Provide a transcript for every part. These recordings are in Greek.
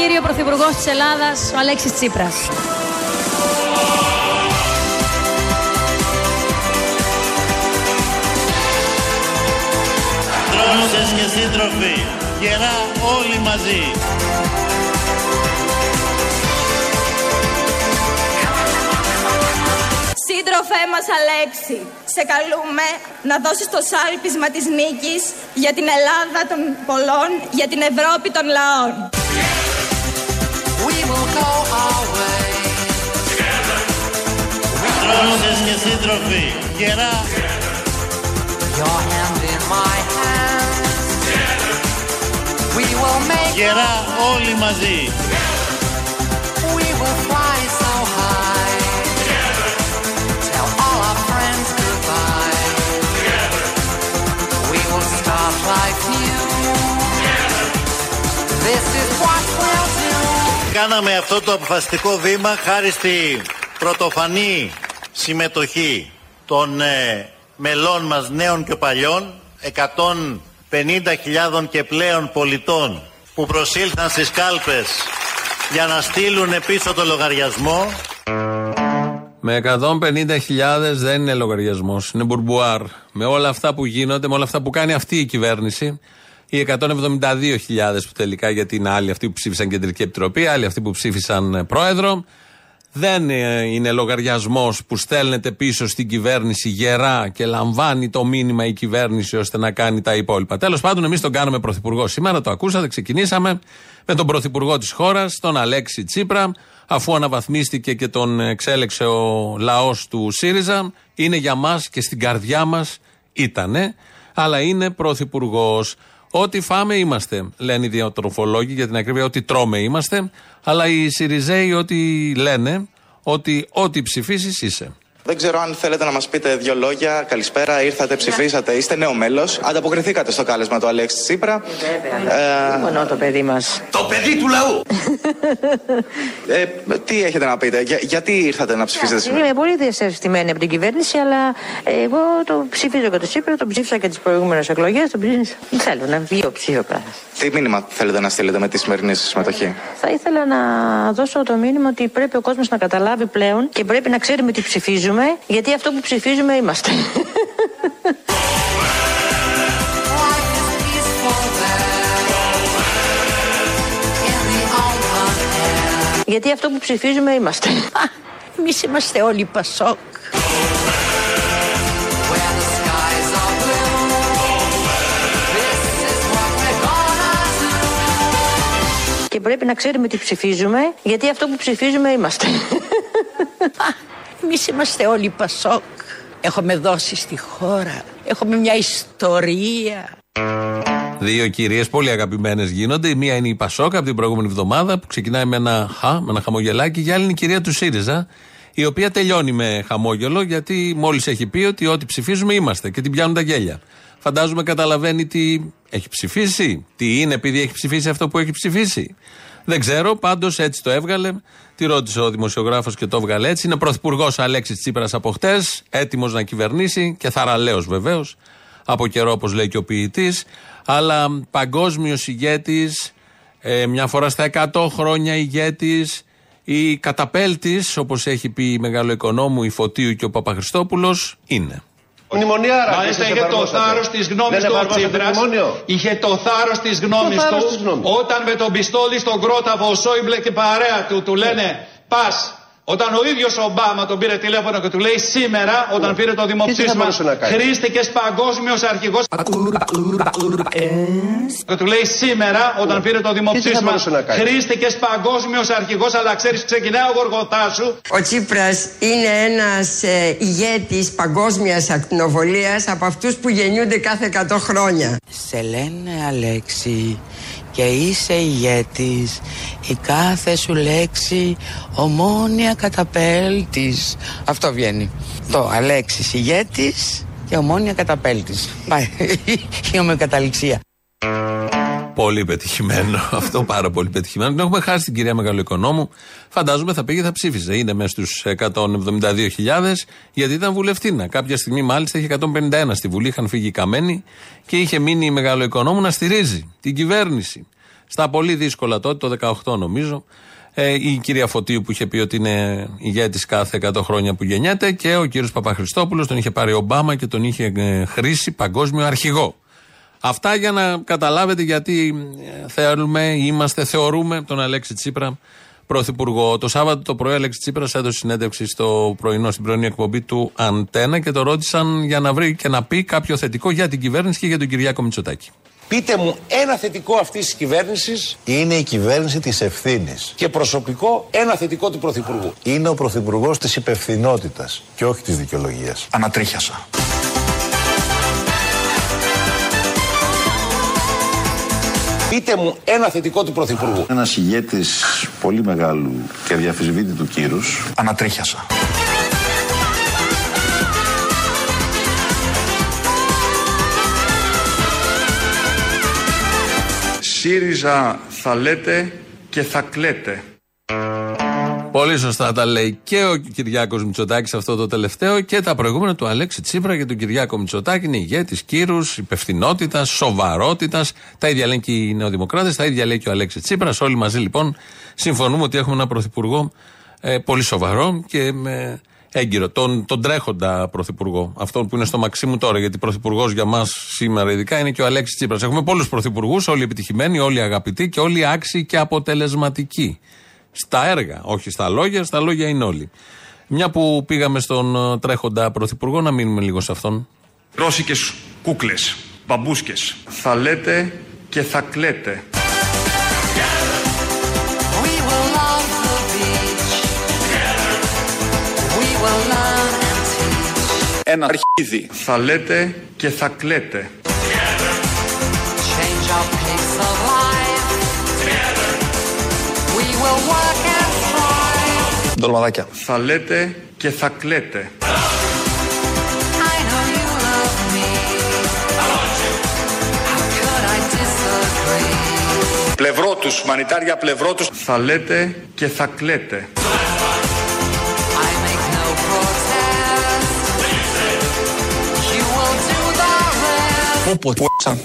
κύριο Πρωθυπουργός της Ελλάδας, ο Αλέξης Τσίπρας. Τρόνουσες και σύντροφοι, γερά όλοι μαζί. Σύντροφέ μας Αλέξη, σε καλούμε να δώσεις το σάλπισμα της νίκης για την Ελλάδα των πολλών, για την Ευρώπη των λαών. Τρόνουσες και σύντροφοι, γερά γερά όλοι μαζί. Κάναμε αυτό το αποφασιστικό βήμα χάρη στη πρωτοφανή συμμετοχή των ε, μελών μας νέων και παλιών 150.000 και πλέον πολιτών που προσήλθαν στις κάλπες για να στείλουν πίσω το λογαριασμό Με 150.000 δεν είναι λογαριασμός, είναι μπουρμπουάρ. Με όλα αυτά που γίνονται, με όλα αυτά που κάνει αυτή η κυβέρνηση, οι 172.000 που τελικά γιατί είναι άλλοι αυτοί που ψήφισαν κεντρική επιτροπή, άλλοι αυτοί που ψήφισαν ε, πρόεδρο, δεν ε, είναι λογαριασμός που στέλνεται πίσω στην κυβέρνηση γερά και λαμβάνει το μήνυμα η κυβέρνηση ώστε να κάνει τα υπόλοιπα. Τέλος πάντων, εμείς τον κάνουμε πρωθυπουργό σήμερα, το ακούσατε, ξεκινήσαμε με τον πρωθυπουργό της χώρας, τον Αλέξη Τσίπρα, αφού αναβαθμίστηκε και τον εξέλεξε ο λαός του ΣΥΡΙΖΑ. Είναι για μας και στην καρδιά μας ήτανε, αλλά είναι πρωθυπουργός. Ό,τι φάμε είμαστε, λένε οι διατροφολόγοι, για την ακρίβεια, ό,τι τρώμε είμαστε. Αλλά οι Σιριζέοι ό,τι λένε, ότι ό,τι ψηφίσεις είσαι. Δεν ξέρω αν θέλετε να μας πείτε δύο λόγια. Καλησπέρα, ήρθατε, ψηφίσατε, είστε νέο μέλος. Ανταποκριθήκατε στο κάλεσμα του Αλέξη Τσίπρα. Ε, Μόνο το παιδί μας; Το παιδί του λαού! Ε, τι έχετε να πείτε, για, γιατί ήρθατε να ψηφίσετε σήμερα; Είμαι πολύ διασυναισθημένη από την κυβέρνηση, αλλά εγώ το ψηφίζω και το Τσίπρα, το ψήφισα και τις προηγούμενες εκλογές. Το ψήφισα. Θέλω να βγει ο ψήφιο Τι μήνυμα θέλετε να στείλετε με τη σημερινή σας συμμετοχή; Θα ήθελα να δώσω το μήνυμα ότι πρέπει ο κόσμος να καταλάβει πλέον και πρέπει να ξέρουμε τι ψηφίζουμε, γιατί αυτό που ψηφίζουμε είμαστε. γιατί αυτό που ψηφίζουμε είμαστε. Εμείς είμαστε όλοι Πασόκ. Και πρέπει να ξέρουμε τι ψηφίζουμε, γιατί αυτό που ψηφίζουμε είμαστε. Εμείς είμαστε όλοι Πασόκ. Έχουμε δώσει στη χώρα. Έχουμε μια ιστορία. Δύο κυρίες πολύ αγαπημένες γίνονται. Η μία είναι η Πασόκα από την προηγούμενη εβδομάδα που ξεκινάει με ένα, χα, με ένα χαμογελάκι. Και η άλλη είναι η κυρία του ΣΥΡΙΖΑ, η οποία τελειώνει με χαμόγελο γιατί μόλις έχει πει ότι ό,τι ψηφίζουμε είμαστε και την πιάνουν τα γέλια. Φαντάζομαι καταλαβαίνει τι έχει ψηφίσει, τι είναι επειδή έχει ψηφίσει αυτό που έχει ψηφίσει. Δεν ξέρω, πάντως έτσι το έβγαλε. Τη ρώτησε ο δημοσιογράφος και το έβγαλε έτσι. Είναι πρωθυπουργός Αλέξης Τσίπρας από χτες, έτοιμος να κυβερνήσει και θαραλέος βεβαίως. Από καιρό, όπως λέει και ο ποιητής. Αλλά παγκόσμιος ηγέτης, ε, μια φορά στα 100 χρόνια ηγέτης, ή καταπέλτης, όπως έχει πει η μεγάλο οικονόμου, η Φωτίου και ο Παπαχριστόπουλος, είναι. Μνημονιάρα. Μάλιστα είχε το θάρρος της γνώμης του ο Τσίπρα. Είχε το θάρρος της γνώμης θάρρος του της γνώμης. όταν με τον πιστόλι στον κρόταβο ο Σόιμπλε και η παρέα του του λένε πας. Όταν ο ίδιος ο Ομπάμα τον πήρε τηλέφωνο και του λέει σήμερα, όταν πήρε το δημοψήφισμα, μπορούσε να κάνει; χρήστηκες παγκόσμιος αρχηγός. Και του λέει σήμερα, όταν πήρε το δημοψήφισμα, μπορούσε να κάνει; χρήστηκες παγκόσμιος αρχηγός, αλλά ξέρεις, ξεκινάει ο γοργοτάς σου. Ο Τσίπρας είναι ένας ε, ηγέτης παγκόσμιας ακτινοβολίας από αυτούς που γεννιούνται κάθε 100 χρόνια. Σε λένε Αλέξη και είσαι ηγέτης. Η κάθε σου λέξη ομόνια καταπέλτης. Αυτό βγαίνει. Το Αλέξης ηγέτης και ομόνια καταπέλτης. Πάει. Η ομοιοκαταληξία Πολύ πετυχημένο. Αυτό πάρα πολύ πετυχημένο. Την έχουμε χάσει την κυρία Μεγαλοοικονόμου. Φαντάζομαι θα πήγε, θα ψήφιζε. Είναι μέσα στους 172.000 γιατί ήταν βουλευτήνα. Κάποια στιγμή μάλιστα είχε 151 στη Βουλή. Είχαν φύγει οι καμένοι και είχε μείνει η Μεγαλοοικονόμου να στηρίζει την κυβέρνηση. Στα πολύ δύσκολα τότε, το 18 νομίζω, ε, η κυρία Φωτίου που είχε πει ότι είναι ηγέτης κάθε 100 χρόνια που γεννιέται και ο κύριος Παπαχριστόπουλος τον είχε πάρει ο Ομπάμα και τον είχε ε, χρήσει παγκόσμιο αρχηγό. Αυτά για να καταλάβετε γιατί ε, θέλουμε, είμαστε, θεωρούμε τον Αλέξη Τσίπρα πρωθυπουργό. Το Σάββατο το πρωί, Αλέξη Τσίπρας έδωσε συνέντευξη στο πρωινό, στην πρωινή εκπομπή του Αντένα και το ρώτησαν για να βρει και να πει κάποιο θετικό για την κυβέρνηση και για τον Κυριάκο Μητσοτάκη. Πείτε μου ένα θετικό αυτής της κυβέρνησης. Είναι η κυβέρνηση της ευθύνης. Και προσωπικό ένα θετικό του Πρωθυπουργού. Είναι ο πρωθυπουργός της υπευθυνότητας και όχι της δικαιολογίας. Ανατρίχιασα. Πείτε μου ένα θετικό του Πρωθυπουργού. Ένας ηγέτης πολύ μεγάλου και αδιαφυσβήτητου κύρους. Ανατρίχιασα. ΣΥΡΙΖΑ θα λέτε και θα κλαίτε. Πολύ σωστά τα λέει και ο Κυριάκος Μητσοτάκης αυτό το τελευταίο και τα προηγούμενα του Αλέξη Τσίπρα και του Κυριάκο Μητσοτάκη. Είναι ηγέτης κύρους, υπευθυνότητας, σοβαρότητας. Τα ίδια λένε και οι Νεοδημοκράτες, τα ίδια λέει και ο Αλέξη Τσίπρας. Όλοι μαζί λοιπόν συμφωνούμε ότι έχουμε ένα πρωθυπουργό ε, πολύ σοβαρό και με έγκυρο. Τον, τον τρέχοντα πρωθυπουργό. Αυτόν που είναι στο Μαξίμου τώρα. Γιατί πρωθυπουργός για μας σήμερα ειδικά είναι και ο Αλέξης Τσίπρας. Έχουμε πολλούς πρωθυπουργούς, όλοι επιτυχημένοι, όλοι αγαπητοί και όλοι άξιοι και αποτελεσματικοί. Στα έργα, όχι στα λόγια, στα λόγια είναι όλοι. Μια που πήγαμε στον ε, τρέχοντα πρωθυπουργό, να μείνουμε λίγο σε αυτόν. Ρώσικες κούκλες, μπαμπούσκες. Θα λέτε και θα κλαίτε. Ένα αρχίδι. Θα λέτε και θα κλαίτε. Ντολμαδάκια. Θα λέτε και θα κλαίτε. Πλευρό τους, μανιτάρια πλευρό τους. Θα λέτε και θα κλαίτε.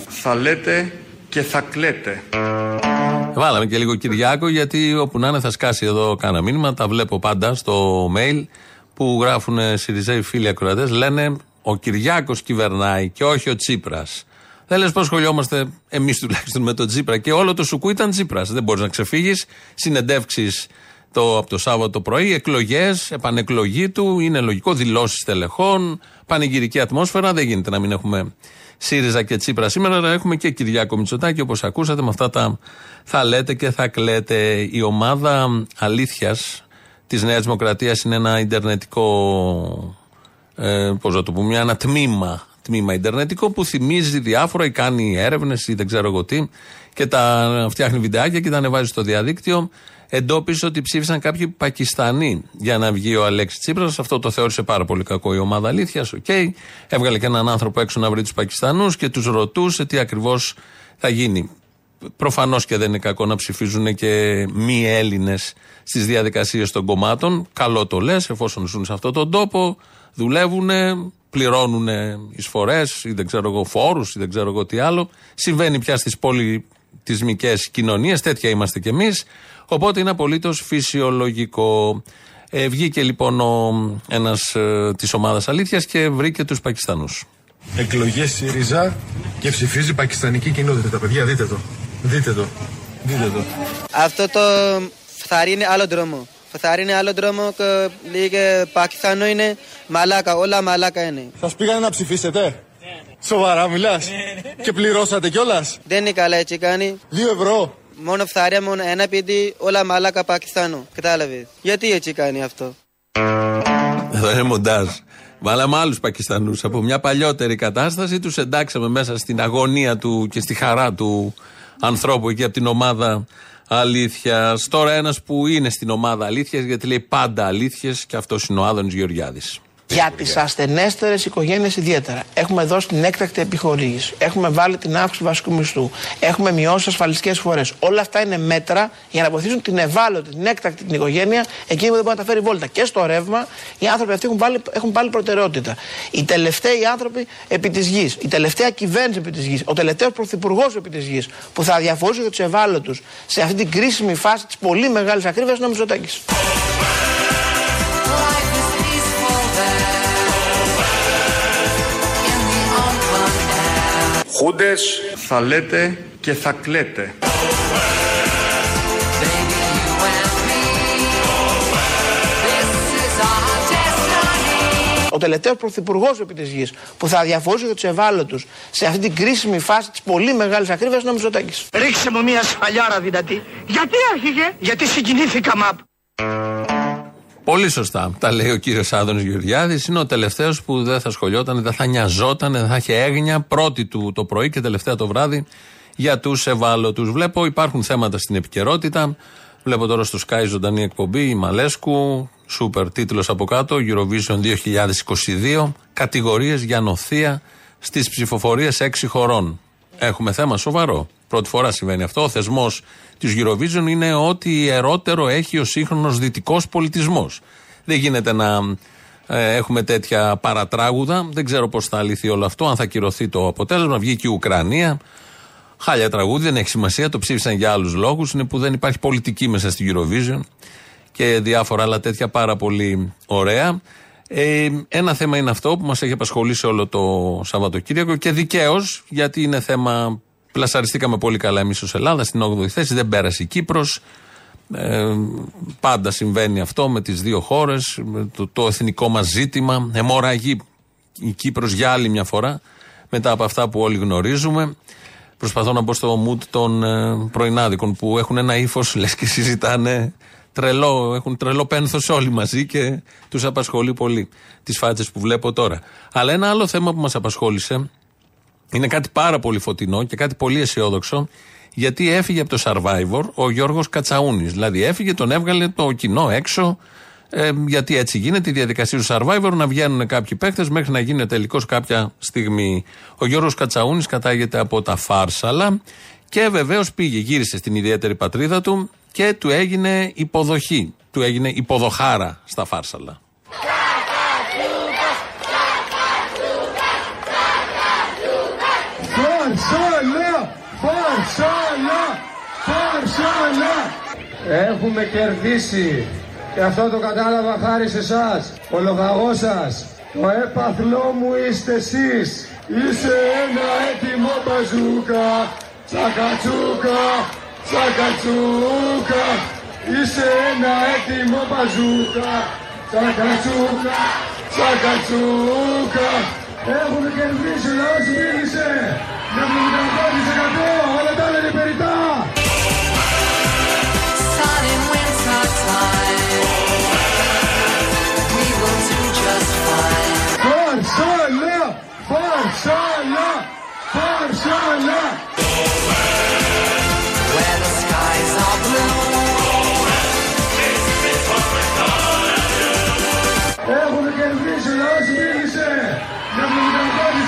Θα λέτε και θα κλαίτε. Βάλαμε και λίγο Κυριάκο γιατί όπου να είναι θα σκάσει εδώ κάνα μήνυμα. Τα βλέπω πάντα στο mail που γράφουν Σιριζέοι φίλοι ακροατές. Λένε ο Κυριάκος κυβερνάει και όχι ο Τσίπρας. Δεν λες πώς σχολιόμαστε εμείς τουλάχιστον με τον Τσίπρα και όλο το σουκού ήταν Τσίπρας. Δεν μπορείς να ξεφύγεις. Συνεντεύξεις το, από το Σάββατο το πρωί, εκλογές, επανεκλογή του, είναι λογικό, δηλώσεις τελεχών, πανηγυρική ατμόσφαιρα. Δεν γίνεται να μην έχουμε ΣΥΡΙΖΑ και Τσίπρα σήμερα, αλλά έχουμε και Κυριάκο Μητσοτάκη, όπως ακούσατε, με αυτά τα θα λέτε και θα κλαίτε. Η ομάδα αλήθειας της Νέας Δημοκρατίας είναι ένα Ιντερνετικό. Ε, Πώς να το πούμε, ένα τμήμα, τμήμα Ιντερνετικό που θυμίζει διάφορα ή κάνει έρευνες ή δεν ξέρω εγώ τι και τα φτιάχνει βιντεάκια και τα ανεβάζει στο διαδίκτυο εντόπισε ότι ψήφισαν κάποιοι Πακιστανοί για να βγει ο Αλέξης Τσίπρας. Αυτό το θεώρησε πάρα πολύ κακό η ομάδα αλήθειας. Οκ. Έβγαλε και έναν άνθρωπο έξω να βρει τους Πακιστανούς και τους ρωτούσε τι ακριβώς θα γίνει. Προφανώς και δεν είναι κακό να ψηφίζουν και μη Έλληνες στις διαδικασίες των κομμάτων. Καλό το λες, εφόσον ζουν σε αυτόν τον τόπο, δουλεύουν, πληρώνουν εισφορές ή δεν ξέρω εγώ φόρους ή δεν ξέρω εγώ τι άλλο. Συμβαίνει πια στις πολιτισμικέ κοινωνίες, τέτοια είμαστε κι εμείς. Οπότε είναι απολύτως φυσιολογικό. Ε, βγήκε λοιπόν ένας ε, της ομάδας αλήθειας και βρήκε τους Πακιστανούς. Εκλογές ΣΥΡΙΖΑ και ψηφίζει πακιστανική κοινότητα. Τα παιδιά, δείτε το. Δείτε το. Δείτε το. Αυτό το θα είναι άλλο δρόμο. Θα είναι άλλο δρόμο και λίγε Πακιστανό είναι μαλάκα. Όλα μαλάκα είναι. Σας πήγανε να ψηφίσετε; Σοβαρά μιλάς; Και πληρώσατε κιόλας; Δεν είναι καλά έτσι κάνει. Δύο ευρώ. Μόνο φθάρια, μόνο ένα επειδή όλα μαλάκα Πακιστάνο. Κατάλαβες; Γιατί έτσι κάνει αυτό; Εδώ είναι μοντάζ. Βάλαμε άλλους Πακιστανούς από μια παλιότερη κατάσταση, τους εντάξαμε μέσα στην αγωνία του και στη χαρά του ανθρώπου εκεί από την ομάδα αλήθειας. Τώρα ένας που είναι στην ομάδα αλήθειας, γιατί λέει πάντα αλήθειες και αυτός είναι ο Άδωνης Γεωργιάδης. Για τις ασθενέστερες οικογένειες ιδιαίτερα. Έχουμε δώσει την έκτακτη επιχορήγηση. Έχουμε βάλει την αύξηση του βασικού μισθού. Έχουμε μειώσει ασφαλιστικές φορές. Όλα αυτά είναι μέτρα για να βοηθήσουν την ευάλωτη, την έκτακτη την οικογένεια, εκείνη που δεν μπορεί να τα φέρει βόλτα. Και στο ρεύμα, οι άνθρωποι αυτοί έχουν πάλι, έχουν πάλι προτεραιότητα. Οι τελευταίοι άνθρωποι επί της γης, η τελευταία κυβέρνηση επί της γης, ο τελευταίος πρωθυπουργός επί της γης, που θα διαφορούσε για τους ευάλωτους σε αυτή την κρίσιμη φάση της πολύ μεγάλης ακρίβειας είναι ο Μητσοτάκη. Χούντες θα λέτε και θα κλαίτε. ο τελευταίος πρωθυπουργός επί της γης που θα διαφορούσε για τους ευάλωτους σε αυτή την κρίσιμη φάση της πολύ μεγάλης ακρίβειας είναι ο Μητσοτάκης. Ρίξε μου μια σφαλιάρα δυνατή. Γιατί άρχιγε, Γιατί συγκινήθηκα μαπ. Πολύ σωστά. Τα λέει ο κύριος Άδωνης Γεωργιάδης. Είναι ο τελευταίος που δεν θα σχολιόταν, δεν θα νοιαζόταν, δεν θα είχε έγνοια πρώτη του το πρωί και τελευταία το βράδυ για τους ευάλωτους. Βλέπω υπάρχουν θέματα στην επικαιρότητα. Βλέπω τώρα στο Sky ζωντανή εκπομπή η Μαλέσκου. Σούπερ τίτλος από κάτω. Eurovision 2022. Κατηγορίες για νοθεία στις ψηφοφορίες έξι χωρών. Έχουμε θέμα σοβαρό. Πρώτη φορά συμβαίνει αυτό. Ο θεσμός της Eurovision είναι ότι ιερότερο έχει ο σύγχρονος δυτικός πολιτισμός. Δεν γίνεται να ε, έχουμε τέτοια παρατράγουδα. Δεν ξέρω πώς θα λυθεί όλο αυτό, αν θα κυρωθεί το αποτέλεσμα. Βγήκε η Ουκρανία. Χάλια τραγούδι, δεν έχει σημασία. Το ψήφισαν για άλλους λόγους. Είναι που δεν υπάρχει πολιτική μέσα στη Eurovision και διάφορα άλλα τέτοια πάρα πολύ ωραία. Ε, ένα θέμα είναι αυτό που μας έχει απασχολήσει όλο το Σαββατοκύριακο και δικαίως, γιατί είναι θέμα. Πλασαριστήκαμε πολύ καλά εμείς ως Ελλάδα στην 8η θέση, δεν πέρασε η Κύπρος. Ε, πάντα συμβαίνει αυτό με τις δύο χώρες, το, το εθνικό μας ζήτημα. Εμορραγεί η Κύπρος για άλλη μια φορά μετά από αυτά που όλοι γνωρίζουμε. Προσπαθώ να μπω στο mood των ε, πρωινάδικων που έχουν ένα ύφος, λες και συζητάνε τρελό, έχουν τρελό πένθος όλοι μαζί και τους απασχολεί πολύ τις φάτσες που βλέπω τώρα. Αλλά ένα άλλο θέμα που μας απασχόλησε είναι κάτι πάρα πολύ φωτεινό και κάτι πολύ αισιόδοξο, γιατί έφυγε από το Survivor ο Γιώργος Κατσαούνης. Δηλαδή έφυγε, τον έβγαλε το κοινό έξω, ε, γιατί έτσι γίνεται η διαδικασία του Survivor να βγαίνουν κάποιοι παίκτες μέχρι να γίνει τελικώς κάποια στιγμή. Ο Γιώργος Κατσαούνης κατάγεται από τα Φάρσαλα και βεβαίως πήγε, γύρισε στην ιδιαίτερη πατρίδα του και του έγινε υποδοχή. Του έγινε υποδοχάρα στα Φάρσαλα. Φάρσαλα! Φάρσαλα! Φάρσαλα! Έχουμε κερδίσει και αυτό το κατάλαβα χάρη σε εσάς. Ο λογαγός σας. Το έπαθλό μου είστε εσείς. Είσαι ένα έτοιμο μπαζούκα. Τσακατσούκα. Τσακατσούκα. Είσαι ένα έτοιμο μπαζούκα. Τσακατσούκα. Τσακατσούκα. Έχουμε κερδίσει, ο λαός μίλησε. Με 75% όλα τα άλλα είναι περιτά. Φαρσάλα! Φαρσάλα! Φαρσάλα! Έχουμε κερδίσει, ο λαός μίλησε! Με 75%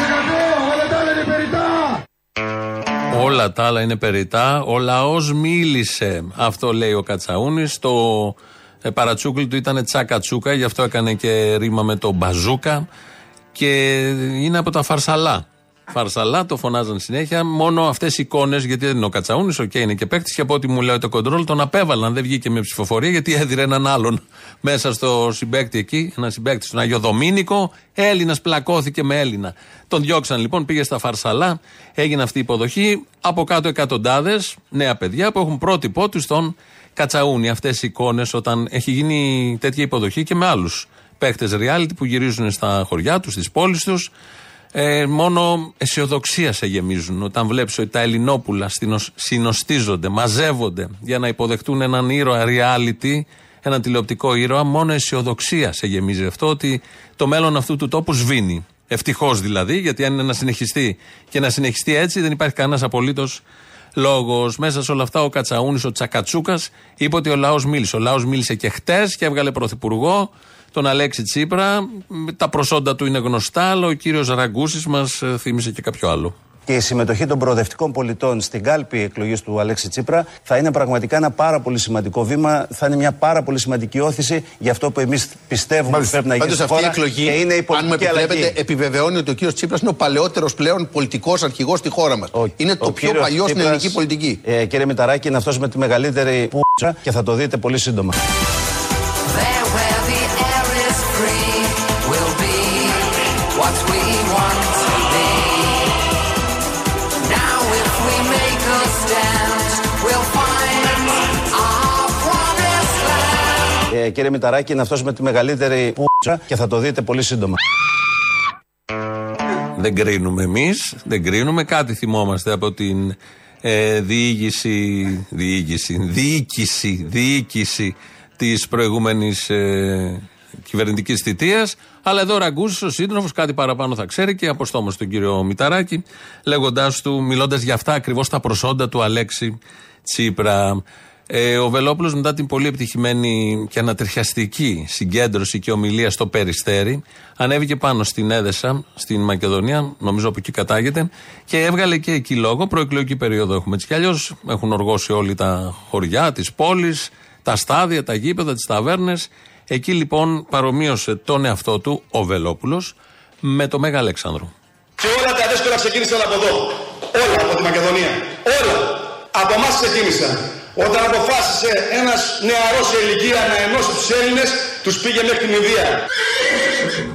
Όλα τα άλλα είναι περιτά. Ο λαός μίλησε. Αυτό λέει ο Κατσαούνης. Το ε, παρατσούκλι του ήταν τσάκα γι' αυτό έκανε και ρίμα με το μπαζούκα. Και είναι από τα Φάρσαλα. Φάρσαλα, το φωνάζαν συνέχεια. Μόνο αυτές οι εικόνες, γιατί δεν είναι ο Κατσαούνης, οκ, είναι και παίκτης. Και από ό,τι μου λέει το κοντρόλ, τον απέβαλαν. Δεν βγήκε με ψηφοφορία, γιατί έδειρε έναν άλλον μέσα στο συμπαίκτη εκεί. Ένα συμπαίκτη στον Άγιο Δομήνικο. Έλληνας πλακώθηκε με Έλληνα. Τον διώξαν λοιπόν, πήγε στα Φάρσαλα, έγινε αυτή η υποδοχή. Από κάτω εκατοντάδες νέα παιδιά που έχουν πρότυπό τους στον Κατσαούνη. Αυτές οι εικόνες όταν έχει γίνει τέτοια υποδοχή και με άλλους παίκτες reality που γυρίζουν στα χωριά τους, στις πόλεις τους. Ε, μόνο αισιοδοξία σε γεμίζουν όταν βλέπεις ότι τα Ελληνόπουλα συνοστίζονται, μαζεύονται για να υποδεχτούν έναν ήρωα reality, έναν τηλεοπτικό ήρωα. Μόνο αισιοδοξία σε γεμίζει αυτό ότι το μέλλον αυτού του τόπου σβήνει. Ευτυχώς δηλαδή, γιατί αν είναι να συνεχιστεί και να συνεχιστεί έτσι, δεν υπάρχει κανένας απολύτως λόγος. Μέσα σε όλα αυτά, ο Κατσαούνης, ο Τσακατσούκας, είπε ότι ο λαός μίλησε. Ο λαός μίλησε και χτες και έβγαλε πρωθυπουργό τον Αλέξη Τσίπρα. Τα προσόντα του είναι γνωστά, αλλά ο κύριος Ραγκούσης μας θύμισε και κάποιο άλλο. Και η συμμετοχή των προοδευτικών πολιτών στην κάλπη εκλογής του Αλέξη Τσίπρα θα είναι πραγματικά ένα πάρα πολύ σημαντικό βήμα. Θα είναι μια πάρα πολύ σημαντική όθηση για αυτό που εμείς πιστεύουμε ότι πρέπει να γίνει. Πάντως αυτή η εκλογή, και είναι η αν μου επιτρέπετε, αλλαγή. επιβεβαιώνει ότι ο κύριος Τσίπρας είναι ο παλαιότερος πλέον πολιτικός αρχηγός στη χώρα μας. Είναι το Ο πιο κύριος παλιός στην Τσίπρας, ελληνική πολιτική. Ε, κύριε Μηταράκη, είναι αυτός με τη μεγαλύτερη πούτσα και θα το δείτε πολύ σύντομα. Ε, κύριε Μηταράκη, είναι αυτός με τη μεγαλύτερη πούτσα και θα το δείτε πολύ σύντομα. Δεν κρίνουμε εμείς, δεν κρίνουμε. Κάτι θυμόμαστε από την ε, διοίκηση, διοίκηση, διοίκηση, διοίκηση της προηγούμενης ε, κυβερνητικής θητείας. Αλλά εδώ ο Ραγκούση, ο σύντροφος, κάτι παραπάνω θα ξέρει και αποστόμως τον κύριο Μηταράκη, λέγοντάς του, μιλώντας για αυτά ακριβώς τα προσόντα του Αλέξη Τσίπρα. Ε, ο Βελόπουλος, μετά την πολύ επιτυχημένη και ανατριχιαστική συγκέντρωση και ομιλία στο Περιστέρι, ανέβηκε πάνω στην Έδεσα, στην Μακεδονία, νομίζω από εκεί κατάγεται, και έβγαλε και εκεί λόγο. Προεκλογική περίοδο έχουμε έτσι κι αλλιώς. Έχουν οργώσει όλοι τα χωριά της πόλης, τα στάδια, τα γήπεδα, τις ταβέρνες. Εκεί λοιπόν παρομοίωσε τον εαυτό του ο Βελόπουλος με το Μέγα Αλέξανδρο. Και όλα τα δύσκολα ξεκίνησαν από εδώ. Όλα από τη Μακεδονία. Όλα. Από εμάς ξεκίνησαν. Όταν αποφάσισε ένας νεαρός σε ηλικία να ενώσει τους Έλληνες, τους πήγε μέχρι την Ινδία.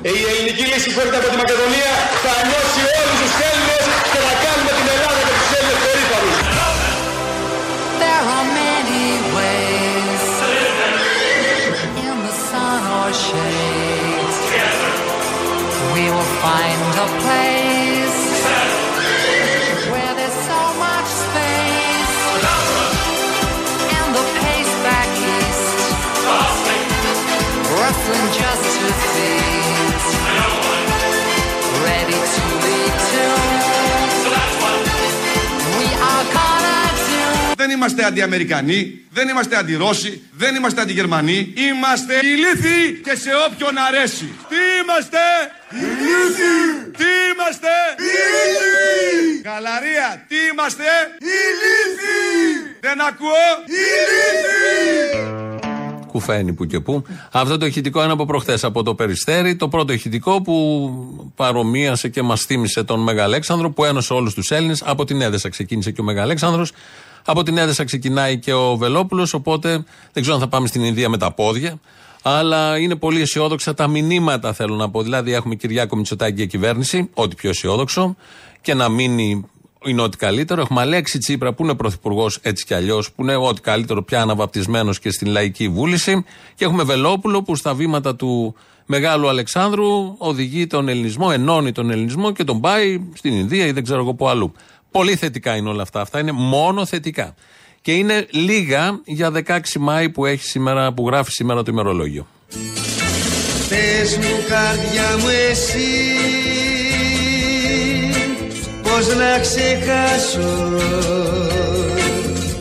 Ε, η ελληνική λύση που έρχεται από τη Μακεδονία θα ενώσει όλους τους Έλληνες και θα κάνουμε την Ελλάδα και τους Έλληνες περήφανους. There are many ways in the sun or shade. We will find a place Δεν είμαστε αντι-Αμερικανοί, δεν είμαστε αντι-Ρώσοι, δεν είμαστε αντι-Γερμανοί. Είμαστε ηλίθιοι και σε όποιον αρέσει. Τι είμαστε; Ηλίθιοι! Τι είμαστε; Ηλίθιοι! Γαλαρία, τι είμαστε; Ηλίθιοι! Δεν ακούω; Ηλίθιοι! Κουφαίνει που και που. Αυτό το ηχητικό είναι από προχθές από το Περιστέρι. Το πρώτο ηχητικό που παρομοίασε και μας θύμισε τον Μεγαλέξανδρο που ένωσε όλους τους Έλληνες. Από την Έδεσα ξεκίνησε και ο Μεγαλέξανδρος. Από την Έδεσα ξεκινάει και ο Βελόπουλος. Οπότε δεν ξέρω αν θα πάμε στην Ινδία με τα πόδια. Αλλά είναι πολύ αισιόδοξα τα μηνύματα, θέλω να πω. Δηλαδή, έχουμε Κυριάκο Μητσοτάκη και κυβέρνηση, ό,τι πιο αισιόδοξο, και να μείνει είναι ό,τι καλύτερο. Έχουμε Αλέξη Τσίπρα που είναι πρωθυπουργός έτσι κι αλλιώς, που είναι ό,τι καλύτερο πια αναβαπτισμένος και στην λαϊκή βούληση. Και έχουμε Βελόπουλο που στα βήματα του Μεγάλου Αλεξάνδρου οδηγεί τον ελληνισμό, ενώνει τον ελληνισμό και τον πάει στην Ινδία ή δεν ξέρω εγώ πού αλλού. Πολύ θετικά είναι όλα αυτά. Αυτά είναι μόνο θετικά. Και είναι λίγα για 16 Μάη που, έχει σήμερα, που γράφει σήμερα το ημερολόγιο. Πες μου καρδιά μου εσύ Πώς να ξεχάσω;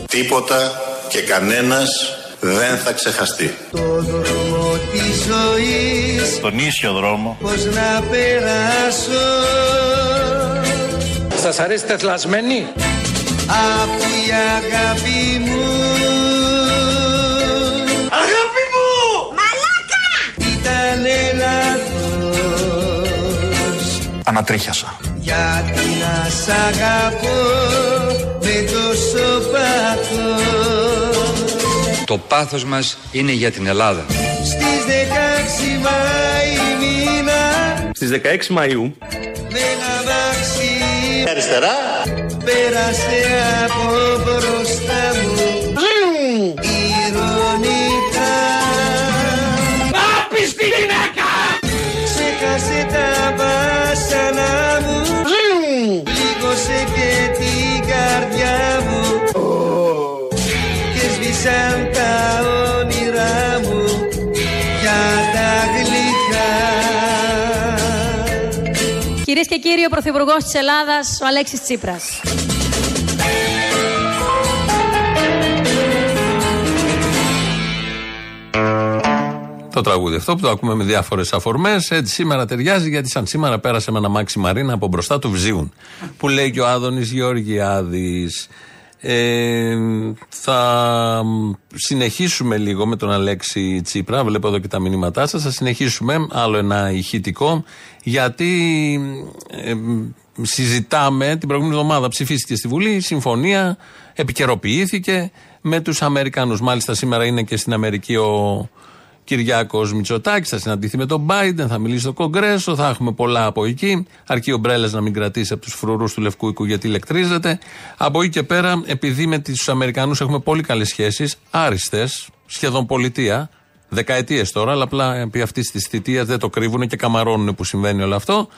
Τίποτα και κανένας δεν θα ξεχαστεί. Το δρόμο της ζωής Τον ίσιο δρόμο Πώς να περάσω; Σας αρέσει τεθλασμένη; Αφού η αγάπη μου Αγάπη μου! Μαλάκα Ήταν λάθος Ανατρίχιασα. Γιατί να σ' αγαπώ με τόσο πάθος Το πάθος μας είναι για την Ελλάδα. Στις 16 Μάη μήνα Στις 16 Μαΐου με ένα μάξι Αριστερά. Πέρασε από μπροστά μου Ηρωνικά Άπιστη γυναίκα! Ξέχασε τα Κυρίες και κύριοι, ο Πρωθυπουργός της Ελλάδας, ο Αλέξης Τσίπρας. Το τραγούδι αυτό που το ακούμε με διάφορες αφορμές. Έτσι σήμερα ταιριάζει γιατί σαν σήμερα πέρασε με ένα μάξι Μαρίνα από μπροστά του Βζίουν. Που λέει και ο Άδωνης Γεωργιάδης. Ε, θα συνεχίσουμε λίγο με τον Αλέξη Τσίπρα. Βλέπω εδώ και τα μηνύματά σας. Θα συνεχίσουμε άλλο ένα ηχητικό γιατί ε, συζητάμε την προηγούμενη εβδομάδα. Ψηφίστηκε στη Βουλή, συμφωνία, επικαιροποιήθηκε με τους Αμερικανούς. Μάλιστα σήμερα είναι και στην Αμερική ο Κυριάκος Μητσοτάκης, θα συναντηθεί με τον Biden, θα μιλήσει στο Κογκρέσο, θα έχουμε πολλά από εκεί. Αρκεί ο Μπρέλες να μην κρατήσει από τους φρουρούς του Λευκού Οίκου γιατί ηλεκτρίζεται. Από εκεί και πέρα, επειδή με τους Αμερικανούς έχουμε πολύ καλές σχέσεις, άριστες, σχεδόν πολιτεία, δεκαετίες τώρα, αλλά απλά επί αυτής της θητείας δεν το κρύβουν και καμαρώνουν που συμβαίνει όλο αυτό.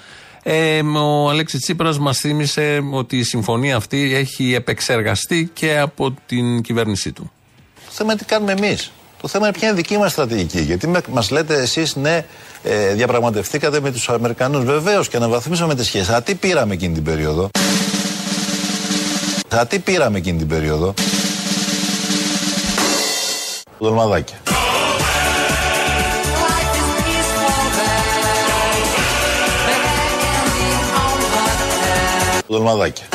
Ε, ο Αλέξης Τσίπρας μας θύμισε ότι η συμφωνία αυτή έχει επεξεργαστεί και από την κυβέρνησή του. Το θέμα είναι τι κάνουμε εμείς. Το θέμα είναι ποια είναι δική μας στρατηγική. Γιατί μας λέτε εσείς, ναι, ε, διαπραγματευτήκατε με τους Αμερικανούς. Βεβαίως και αναβαθμίσαμε τις σχέσεις. Α, τι πήραμε εκείνη την περίοδο; Α, τι πήραμε εκείνη την περίοδο; Δολμαδάκια. Δολμαδάκια.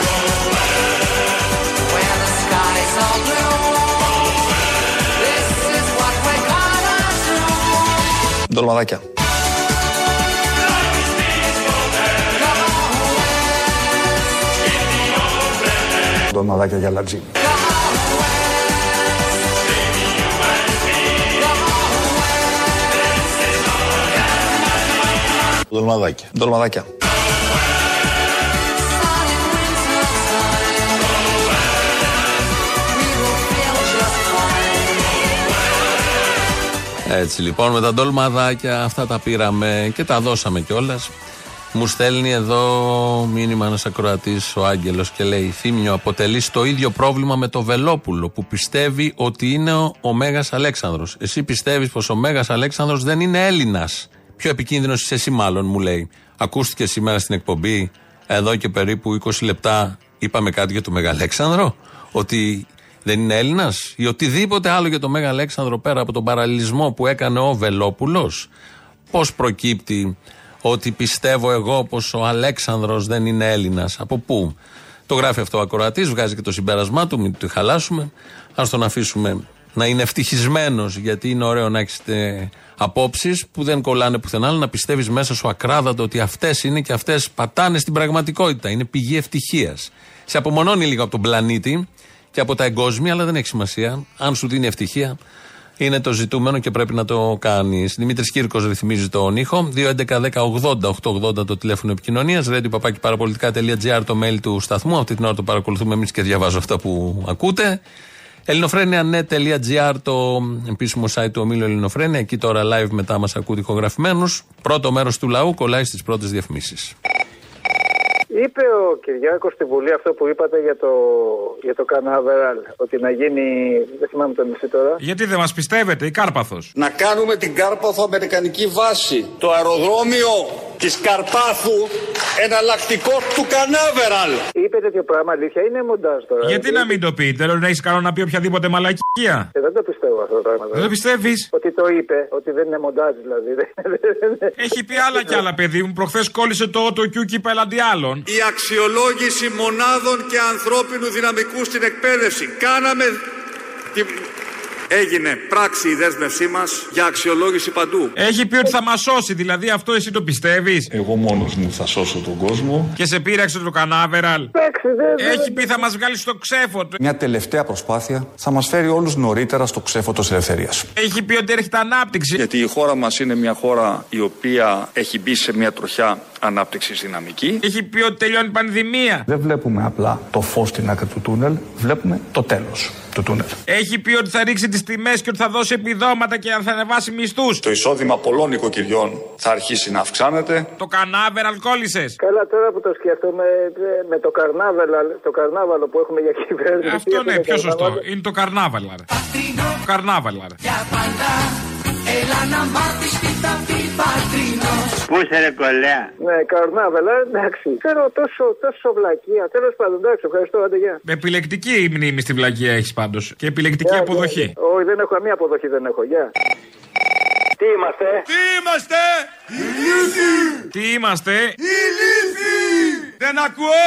Ντολμαδάκια. Ντολμαδάκια για λατζίνι. Δολμαδάκια. Ντολμαδάκια. Έτσι λοιπόν με τα ντολμαδάκια αυτά τα πήραμε και τα δώσαμε κιόλας. Μου στέλνει εδώ μήνυμα ένας ακροατής ο Άγγελος και λέει: Θύμιο, αποτελεί το ίδιο πρόβλημα με το Βελόπουλο που πιστεύει ότι είναι ο, ο Μέγας Αλέξανδρος. Εσύ πιστεύεις πως ο Μέγας Αλέξανδρος δεν είναι Έλληνας. Πιο επικίνδυνος είσαι εσύ, μάλλον, μου λέει. Ακούστηκε σήμερα στην εκπομπή, εδώ και περίπου 20 λεπτά, είπαμε κάτι για το Μέγα Αλέξανδρο. Ότι δεν είναι Έλληνας; Ή οτιδήποτε άλλο για το Μέγα Αλέξανδρο πέρα από τον παραλληλισμό που έκανε ο Βελόπουλος; Πώς προκύπτει ότι πιστεύω εγώ πως ο Αλέξανδρος δεν είναι Έλληνας; Από πού; Το γράφει αυτό ο Ακροατής, βγάζει και το συμπέρασμά του, μην το χαλάσουμε. Α τον αφήσουμε να είναι ευτυχισμένος, γιατί είναι ωραίο να έχετε απόψεις που δεν κολλάνε πουθενά, αλλά να πιστεύεις μέσα σου ακράδαντο ότι αυτές είναι και αυτές πατάνε στην πραγματικότητα. Είναι πηγή ευτυχίας. Σε απομονώνει λίγο από τον πλανήτη και από τα εγκόσμια, αλλά δεν έχει σημασία. Αν σου δίνει ευτυχία, είναι το ζητούμενο και πρέπει να το κάνεις. Δημήτρης Κύρκος ρυθμίζει τον ήχο. 2.11.10.80.880 το τηλέφωνο επικοινωνίας. Radio το mail του σταθμού. Αυτή την ώρα το παρακολουθούμε εμείς και διαβάζω αυτά που ακούτε. ελληνοφρένια.net.gr το επίσημο site του ομίλου Ελληνοφρένια. Εκεί τώρα live μετά μας ακούτε ηχογραφημένου. Πρώτο μέρος του λαού κολλάει στις πρώτες διαφημίσεις. Είπε ο Κυριάκος στη Βουλή αυτό που είπατε για το, για το Κανάβεραλ, ότι να γίνει, δεν θυμάμαι το μισή τώρα. Γιατί δεν μας πιστεύετε, η Κάρπαθος; Να κάνουμε την Κάρπαθο αμερικανική βάση. Το αεροδρόμιο της Καρπάθου εναλλακτικό του Κανάβεραλ. Είπε τέτοιο πράγμα αλήθεια, είναι μοντάζ τώρα. Γιατί να μην το πει, τέλος να έχεις καλό να πει οποιαδήποτε μαλακία. Ε, δεν το πιστεύω αυτό το πράγμα. Δεν το πιστεύεις. Ότι το είπε, ότι δεν είναι μοντάζ δηλαδή. Έχει πει άλλα κι άλλα, παιδί μου. Προχθές κόλλησε το το κιούκι πελαντί άλλων. Η αξιολόγηση μονάδων και ανθρώπινου δυναμικού στην εκπαίδευση. Κάναμε. Την... Έγινε πράξη η δέσμευσή μας για αξιολόγηση παντού. Έχει πει ότι θα μας σώσει, δηλαδή αυτό εσύ το πιστεύεις; Εγώ μόνος μου θα σώσω τον κόσμο. Και σε πείραξε το κανάβεραλ; Εντάξει, δεν. Έχει πει θα μας βγάλεις στο ξέφωτο. Μια τελευταία προσπάθεια θα μας φέρει όλους νωρίτερα στο ξέφωτο της ελευθερίας. Έχει πει ότι έρχεται ανάπτυξη. Γιατί η χώρα μας είναι μια χώρα η οποία έχει μπει σε μια τροχιά ανάπτυξης δυναμική. Έχει πει ότι τελειώνει η πανδημία. Δεν βλέπουμε απλά το φως στην άκρη του τούνελ, βλέπουμε το τέλος του τούνελ. Έχει πει ότι θα ρίξει τις τιμές και ότι θα δώσει επιδόματα και θα ανεβάσει μισθούς. Το εισόδημα πολλών οικοκυριών θα αρχίσει να αυξάνεται. Το κανάβεραλ κόλλησε. Καλά, τώρα που το σκέφτομαι, ε, με το καρνάβαλο, το καρνάβαλο που έχουμε για κυβέρνηση. Αυτό ναι, έχουμε πιο σωστό. καρνάβαλο. Είναι το καρνάβαλα. Το καρνάβαλα. Έλα να μάθεις τι θα πει πατρινός Πού είσαι ρε κολλέα. Ναι, καρνάβαλα, εντάξει. Ξέρω τόσο, τόσο βλακεία. Τέλος πάντων, εντάξει, ευχαριστώ, άντε γεια. Επιλεκτική η μνήμη στην βλακία έχεις πάντως. Και επιλεκτική Γεια, αποδοχή. γεια. Όχι, δεν έχω καμία αποδοχή, δεν έχω. Γεια. Τι είμαστε; Τι είμαστε! Τι είμαστε! Δεν ακούω!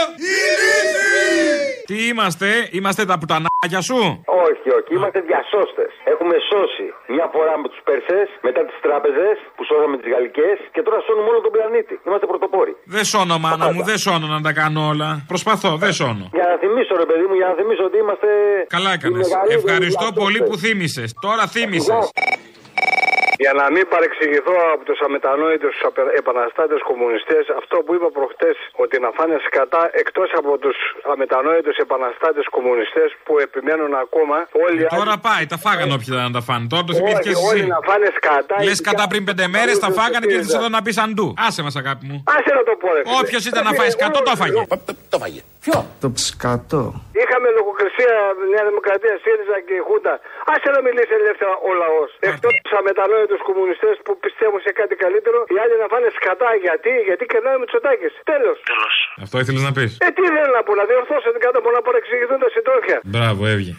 Τι είμαστε! Είμαστε τα πουτανάκια σου! Όχι, όχι, είμαστε διασώστες. Έχουμε σώσει μια φορά με τους Περσέ, μετά τις τράπεζες που σώσαμε τις Γαλλικές και τώρα σώνουμε όλο τον πλανήτη. Είμαστε πρωτοπόροι. Δεν σώνω, μάνα μου, δεν σώνω να τα κάνω όλα. Προσπαθώ, δεν σώνω. Για να θυμίσω, ρε παιδί μου, για να θυμίσω ότι είμαστε. Καλά οι έκανες. μεγαλύτεροι Ευχαριστώ διασώστες. πολύ που θύμισες. Τώρα θύμισες. Για να μην παρεξηγηθώ από τους αμετανόητους επαναστάτες κομμουνιστές, αυτό που είπα προχτές ότι να φάνε σκατά εκτός από τους αμετανόητους επαναστάτες κομμουνιστές που επιμένουν ακόμα όλοι οι Ε, Τώρα πάει, τα φάγανε όποιοι ήταν να τα φάνε. Τώρα το θυμήθηκες Όχι, εσύ. όλοι να φάνε σκατά. Λες ειδικά κατά πριν πέντε μέρες τα τους φάγανε και ΣΥΡΙΖΑ. ήρθε εδώ να πεις αντού. Άσε μας, αγάπη μου. Άσε να το πω, ρε. φίλε. Όποιος ήταν να φάει σκατό, το έφαγε. Το φάγε. Το σκατό. Είχαμε λογοκρισία Νέα Δημοκρατία, ΣΥΡΙΖΑ και η Χούντα. Άσε να μιλήσει ελεύθερα ο λαός. Εκτός τους αμετανόητους κομμουνιστές που πιστεύουν σε κάτι καλύτερο, οι άλλοι να φάνε σκατά. Γιατί, γιατί κερνάει με τσοτάκες. Τέλος. Αυτό ήθελες να πεις; Ε, τι δεν να πω, να διορθώσω την κάτω από να παρεξηγηθούν τα συντρόφια. Μπράβο, έβγε.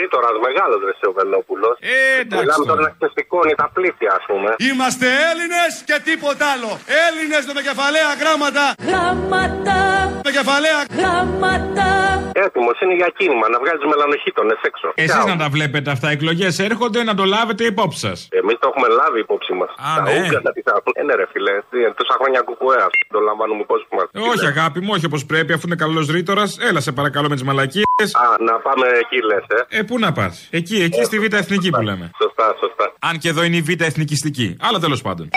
Ρήτορας μεγάλος ρε ο Βελόπουλο. Ε, εντάξει. Μιλάμε τώρα. τώρα να ξεσηκώνει τα πλήθεια, ας πούμε. Είμαστε Έλληνες και τίποτα άλλο. Έλληνες με κεφαλαία γράμματα. Γράμματα, Με κεφαλαία γράμματα. Έτοιμος είναι για κίνημα να βγάζεις μελανοχήτονε έξω. Εσείς να τα βλέπετε αυτά. Εκλογές έρχονται να το λάβετε υπόψη σας. Εμείς το έχουμε λάβει υπόψη μας. Α, Τα ναι. Ούγκανα τι θα πούνε. Ε, ναι, ρε φιλέ. Τι, Τόσα χρόνια κουκουέ αυτό το λαμβάνουμε υπόψη μας. Όχι, αγάπη μου, όχι όπως πρέπει, αφού είναι καλός ρήτορας. Έλα, σε παρακαλώ με τις μαλακίες. Α, να πάμε εκεί λες, ε. Ε, πού να πας; Εκεί, εκεί στη Β' Εθνική που λέμε. Σωστά, σωστά. Αν και εδώ είναι η Β' Εθνικιστική. Αλλά τέλος πάντων.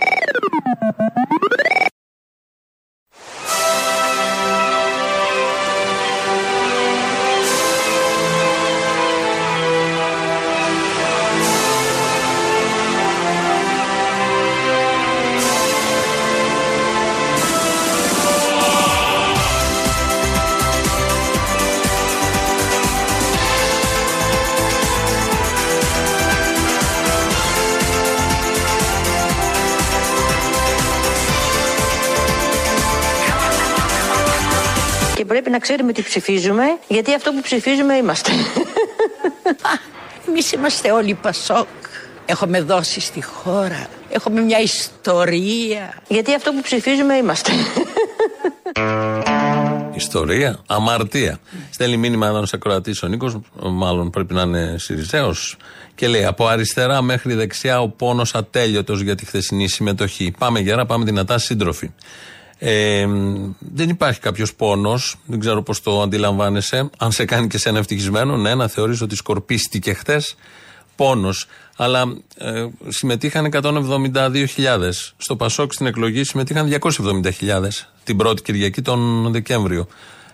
Πρέπει να ξέρουμε τι ψηφίζουμε, γιατί αυτό που ψηφίζουμε είμαστε. Εμείς είμαστε όλοι Πασόκ. Έχουμε δώσει στη χώρα. Έχουμε μια ιστορία. γιατί αυτό που ψηφίζουμε είμαστε. Ιστορία, αμαρτία. Στέλνει μήνυμα εδώ ένα ακροατή ο Νίκος, μάλλον πρέπει να είναι Σιριζέος, και λέει: Από αριστερά μέχρι δεξιά ο πόνος ατέλειωτος για τη χθεσινή συμμετοχή. Πάμε γερά, πάμε δυνατά, σύντροφοι. Ε, δεν υπάρχει κάποιος πόνος, δεν ξέρω πώς το αντιλαμβάνεσαι. Αν σε κάνει και σε ένα ευτυχισμένο, ναι, να θεωρείς ότι σκορπίστηκε χθες πόνος. Αλλά ε, συμμετείχαν 172.000. Στο Πασόκ στην εκλογή συμμετείχαν 270.000 την πρώτη Κυριακή τον Δεκέμβριο.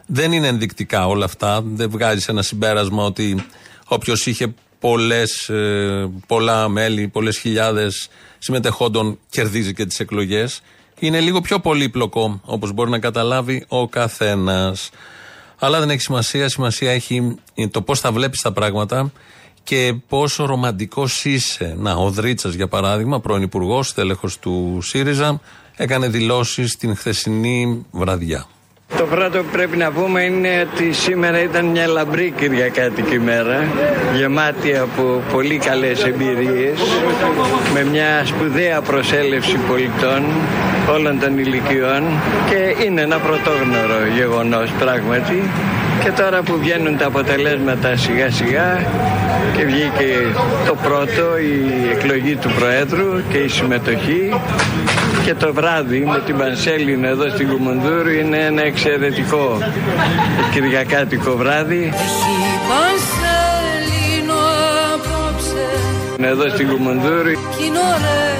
Δεν είναι ενδεικτικά όλα αυτά. Δεν βγάζει ένα συμπέρασμα ότι όποιος είχε πολλές, ε, πολλά μέλη, πολλές χιλιάδες συμμετεχόντων κερδίζει και τις εκλογές. Είναι λίγο πιο πολύπλοκο, όπως μπορεί να καταλάβει ο καθένας. Αλλά δεν έχει σημασία. Σημασία έχει το πώς θα βλέπεις τα πράγματα και πόσο ρομαντικός είσαι. Να, ο Δρίτσας, για παράδειγμα, πρώην υπουργός, τέλεχος του ΣΥΡΙΖΑ, έκανε δηλώσεις την χθεσινή βραδιά. Το πρώτο που πρέπει να πούμε είναι ότι σήμερα ήταν μια λαμπρή Κυριακάτικη μέρα, γεμάτη από πολύ καλές εμπειρίες, με μια σπουδαία προσέλευση πολιτών όλων των ηλικιών και είναι ένα πρωτόγνωρο γεγονός πράγματι. Και τώρα που βγαίνουν τα αποτελέσματα σιγά σιγά και βγήκε το πρώτο η εκλογή του Προέδρου και η συμμετοχή και το βράδυ με την Πανσέλινο εδώ στην Κουμουνδούρου είναι ένα εξαιρετικό κυριακάτικο βράδυ. Πανσέλινο απόψε. Είναι εδώ στην Κουμουνδούρου κι είναι ωραία.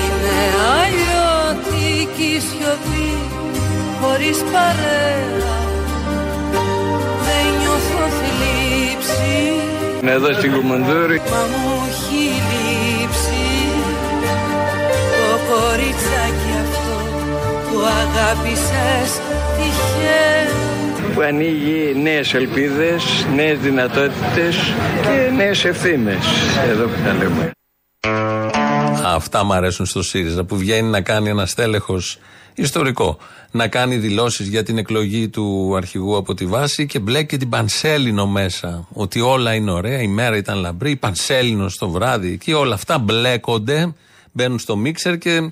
Είναι αλλιώτικη σιωπή χωρίς παρέα. Δεν νιώθω θλίψη. Είναι εδώ στην Κουμουνδούρου Μα μου έχει κοριτσάκι αυτό που αγάπησες τυχαία που ανοίγει νέες ελπίδες, νέες δυνατότητες και νέες ευθύνες εδώ που τα λέμε. Αυτά μου αρέσουν στο ΣΥΡΙΖΑ που βγαίνει να κάνει ένα στέλεχος ιστορικό. Να κάνει δηλώσεις για την εκλογή του αρχηγού από τη βάση και μπλέκει την Πανσέλινο μέσα. Ότι όλα είναι ωραία, η μέρα ήταν λαμπρή, η Πανσέλινο στο βράδυ εκεί, όλα αυτά μπλέκονται, μπαίνουν στο μίξερ και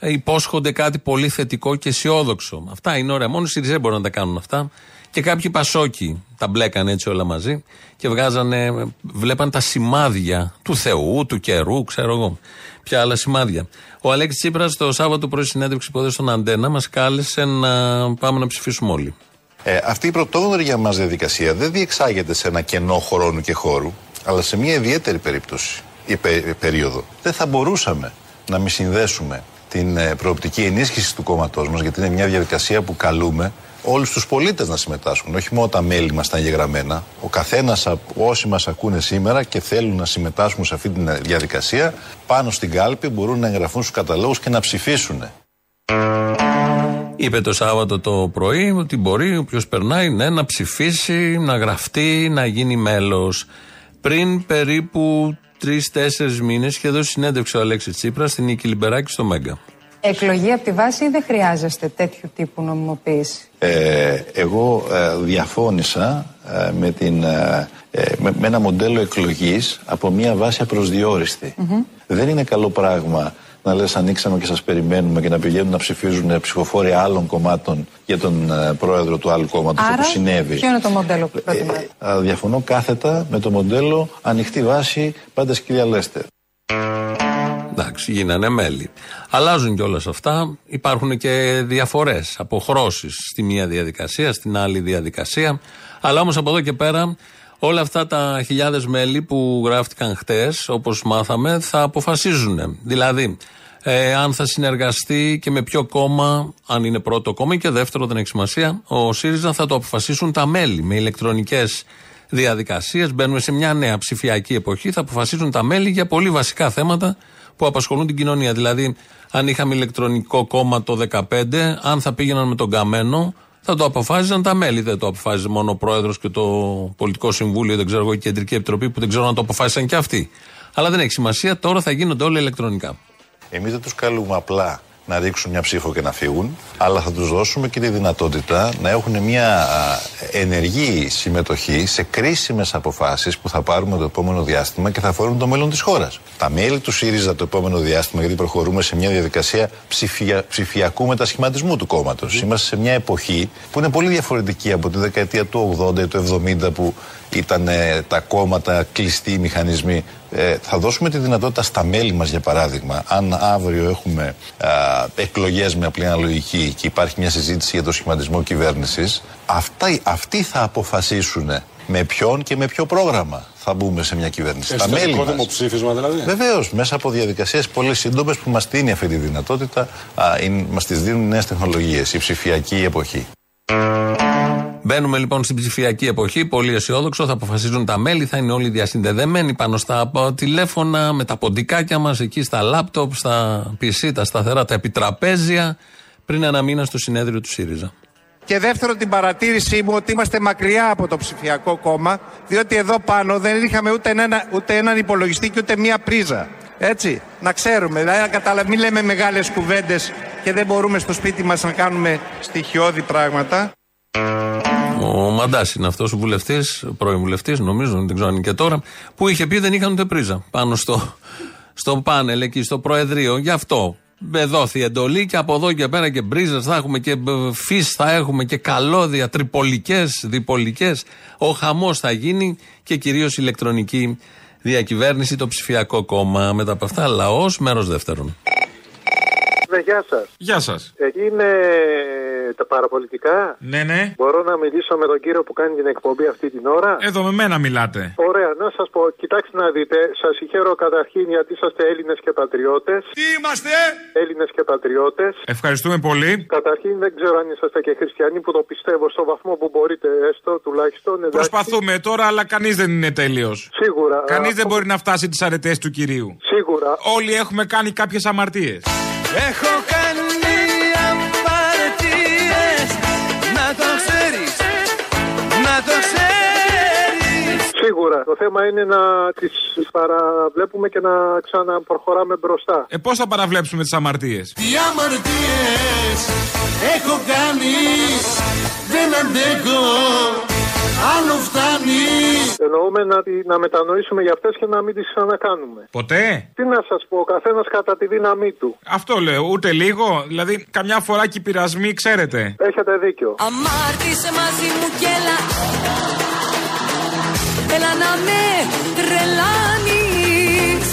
υπόσχονται κάτι πολύ θετικό και αισιόδοξο. Αυτά είναι ωραία. Μόνο οι Σιριζέ μπορούν να τα κάνουν αυτά. Και κάποιοι Πασόκοι τα μπλέκανε έτσι όλα μαζί και βγάζανε, βλέπαν τα σημάδια του Θεού, του καιρού, ξέρω εγώ. Ποια άλλα σημάδια. Ο Αλέξης Τσίπρας το Σάββατο πρωί συνέντευξη που έδωσε στον Αντένα μας κάλεσε να πάμε να ψηφίσουμε όλοι. Ε, αυτή η πρωτόγνωρη για μας διαδικασία δεν διεξάγεται σε ένα κενό χρόνου και χώρου, αλλά σε μια ιδιαίτερη περίπτωση ή πε- περίοδο. Δεν θα μπορούσαμε να μην συνδέσουμε την ε, προοπτική ενίσχυσης του κόμματός μας, γιατί είναι μια διαδικασία που καλούμε όλους τους πολίτες να συμμετάσχουν. Όχι μόνο τα μέλη μας τα εγγεγραμμένα. Ο καθένας, όσοι μας ακούνε σήμερα και θέλουν να συμμετάσχουν σε αυτή τη διαδικασία, πάνω στην κάλπη μπορούν να εγγραφούν στους καταλόγους και να ψηφίσουν. Είπε το Σάββατο το πρωί ότι μπορεί όποιος περνάει ναι, να ψηφίσει, να γραφτεί, να γίνει μέλος. Πριν περίπου τρει-τέσσερι μήνες είχε δώσει συνέντευξη ο Αλέξης Τσίπρας στην Νίκη Λιμπεράκη στο Μέγκα. Εκλογή από τη βάση ή δεν χρειάζεστε τέτοιου τύπου νομιμοποίηση. Ε, εγώ ε, διαφώνησα ε, με, την, ε, ε, με, με ένα μοντέλο εκλογής από μια βάση απροσδιόριστη. Δεν είναι καλό πράγμα να λες ανοίξαμε και σας περιμένουμε και να πηγαίνουν να ψηφίζουν ψηφοφόροι άλλων κομμάτων για τον ε, πρόεδρο του άλλου κόμματος Άρα, όπως συνέβη. ποιο είναι το μοντέλο που προτιμάτε; Α, διαφωνώ κάθετα με το μοντέλο ανοιχτή βάση πάντα σκυλιά Λέστερ. Εντάξει, γίνανε μέλη. Αλλάζουν κιόλας αυτά. Υπάρχουν και διαφορές, αποχρώσεις στη μία διαδικασία, στην άλλη διαδικασία. Αλλά όμως από εδώ και πέρα, όλα αυτά τα χιλιάδες μέλη που γράφτηκαν χτες, όπως μάθαμε, θα αποφασίζουν. Δηλαδή, ε, αν θα συνεργαστεί και με ποιο κόμμα, αν είναι πρώτο κόμμα και δεύτερο, δεν έχει σημασία, ο ΣΥΡΙΖΑ θα το αποφασίσουν τα μέλη με ηλεκτρονικές διαδικασίες. Μπαίνουμε σε μια νέα ψηφιακή εποχή. Θα αποφασίζουν τα μέλη για πολύ βασικά θέματα που απασχολούν την κοινωνία. Δηλαδή, αν είχαμε ηλεκτρονικό κόμμα το 2015, αν θα πήγαιναν με τον καμένο, θα το αποφάσιζαν τα μέλη. Δεν το αποφάσιζε μόνο ο πρόεδρος και το πολιτικό συμβούλιο, δεν ξέρω εγώ, η κεντρική επιτροπή που δεν ξέρω αν το αποφάσισαν και αυτοί. Αλλά δεν έχει σημασία, τώρα θα γίνονται όλα ηλεκτρονικά. Εμείς δεν τους καλούμε απλά να ρίξουν μια ψήφο και να φύγουν, αλλά θα τους δώσουμε και τη δυνατότητα να έχουν μια α, ενεργή συμμετοχή σε κρίσιμες αποφάσεις που θα πάρουμε το επόμενο διάστημα και θα αφορούν το μέλλον της χώρας. Τα μέλη του ΣΥΡΙΖΑ το επόμενο διάστημα, γιατί προχωρούμε σε μια διαδικασία ψηφια, ψηφιακού μετασχηματισμού του κόμματος. Είμαστε σε μια εποχή που είναι πολύ διαφορετική από τη δεκαετία του 80 ή του 70 που ήταν ε, τα κόμματα κλειστοί μηχανισμοί. Ε, θα δώσουμε τη δυνατότητα στα μέλη μας για παράδειγμα αν αύριο έχουμε α, εκλογές με απλή αναλογική και υπάρχει μια συζήτηση για το σχηματισμό κυβέρνησης αυτά, αυτοί θα αποφασίσουν με ποιον και με ποιο πρόγραμμα θα μπούμε σε μια κυβέρνηση. Τα μέλη Εσωτερικό μας. δημοψήφισμα δηλαδή. Βεβαίως, μέσα από διαδικασίες πολύ σύντομες που μας δίνει αυτή τη δυνατότητα, μας τις δίνουν νέες τεχνολογίες, η ψηφιακή εποχή. Μπαίνουμε λοιπόν στην ψηφιακή εποχή, πολύ αισιόδοξο. Θα αποφασίζουν τα μέλη, θα είναι όλοι διασυνδεδεμένοι πάνω στα τηλέφωνα, με τα ποντικάκια μας, εκεί στα λάπτοπ, στα PC, τα σταθερά, τα επιτραπέζια, πριν ένα μήνα στο συνέδριο του ΣΥΡΙΖΑ. Και δεύτερον την παρατήρησή μου ότι είμαστε μακριά από το ψηφιακό κόμμα, διότι εδώ πάνω δεν είχαμε ούτε, ένα, ούτε έναν υπολογιστή και ούτε μία πρίζα. Έτσι, να ξέρουμε, δηλαδή να καταλα... μην λέμε μεγάλες κουβέντες και δεν μπορούμε στο σπίτι μας να κάνουμε στοιχειώδη πράγματα. Ο Μαντάς είναι αυτός ο βουλευτής, πρώην βουλευτής, νομίζω, δεν ξέρω αν είναι και τώρα, που είχε πει δεν είχαν ούτε πρίζα πάνω στο, στο πάνελ εκεί, στο Προεδρείο. Γι' αυτό δόθη η εντολή και από εδώ και πέρα και μπρίζες θα έχουμε και φύs θα έχουμε και καλώδια, τριπολικέ, διπολικές. Ο χαμός θα γίνει και κυρίως ηλεκτρονική διακυβέρνηση, το ψηφιακό κόμμα. Μετά από αυτά, λαός, μέρος δεύτερον. Ναι, γεια σας. Γεια σας. Εκεί είναι τα παραπολιτικά; Ναι, ναι. Μπορώ να μιλήσω με τον κύριο που κάνει την εκπομπή αυτή την ώρα; Εδώ με μένα μιλάτε. Ωραία, να σας πω, κοιτάξτε να δείτε. Σας συγχαίρω καταρχήν γιατί είσαστε Έλληνες και πατριώτες. Τι είμαστε! Έλληνες και πατριώτες. Ευχαριστούμε πολύ. Καταρχήν δεν ξέρω αν είσαστε και χριστιανοί που το πιστεύω στο βαθμό που μπορείτε, έστω τουλάχιστον. εντάξει. Προσπαθούμε τώρα, αλλά κανείς δεν είναι τέλειος. Σίγουρα. Κανείς Αυτό- δεν μπορεί να φτάσει τις αρετές του κυρίου. Σίγουρα. Όλοι έχουμε κάνει κάποιες αμαρτίες. Έχω κάνει απαρτίες Να το ξέρεις Να το ξέρεις Σίγουρα. Το θέμα είναι να τις παραβλέπουμε και να ξαναπροχωράμε μπροστά. Ε, πώς θα παραβλέψουμε τις αμαρτίες; Τι αμαρτίες έχω κάνεις Δεν αντέχω Άλλο φτάνει Εννοούμε να, τη- να μετανοήσουμε για αυτές και να μην τις ξανακάνουμε. Ποτέ; Τι να σας πω, ο καθένας κατά τη δύναμή του. Αυτό λέω, ούτε λίγο. Δηλαδή, καμιά φορά και οι πειρασμοί, ξέρετε. Έχετε δίκιο. Αμάρτησε μαζί μου κι έλα Έλα να με τρελάνεις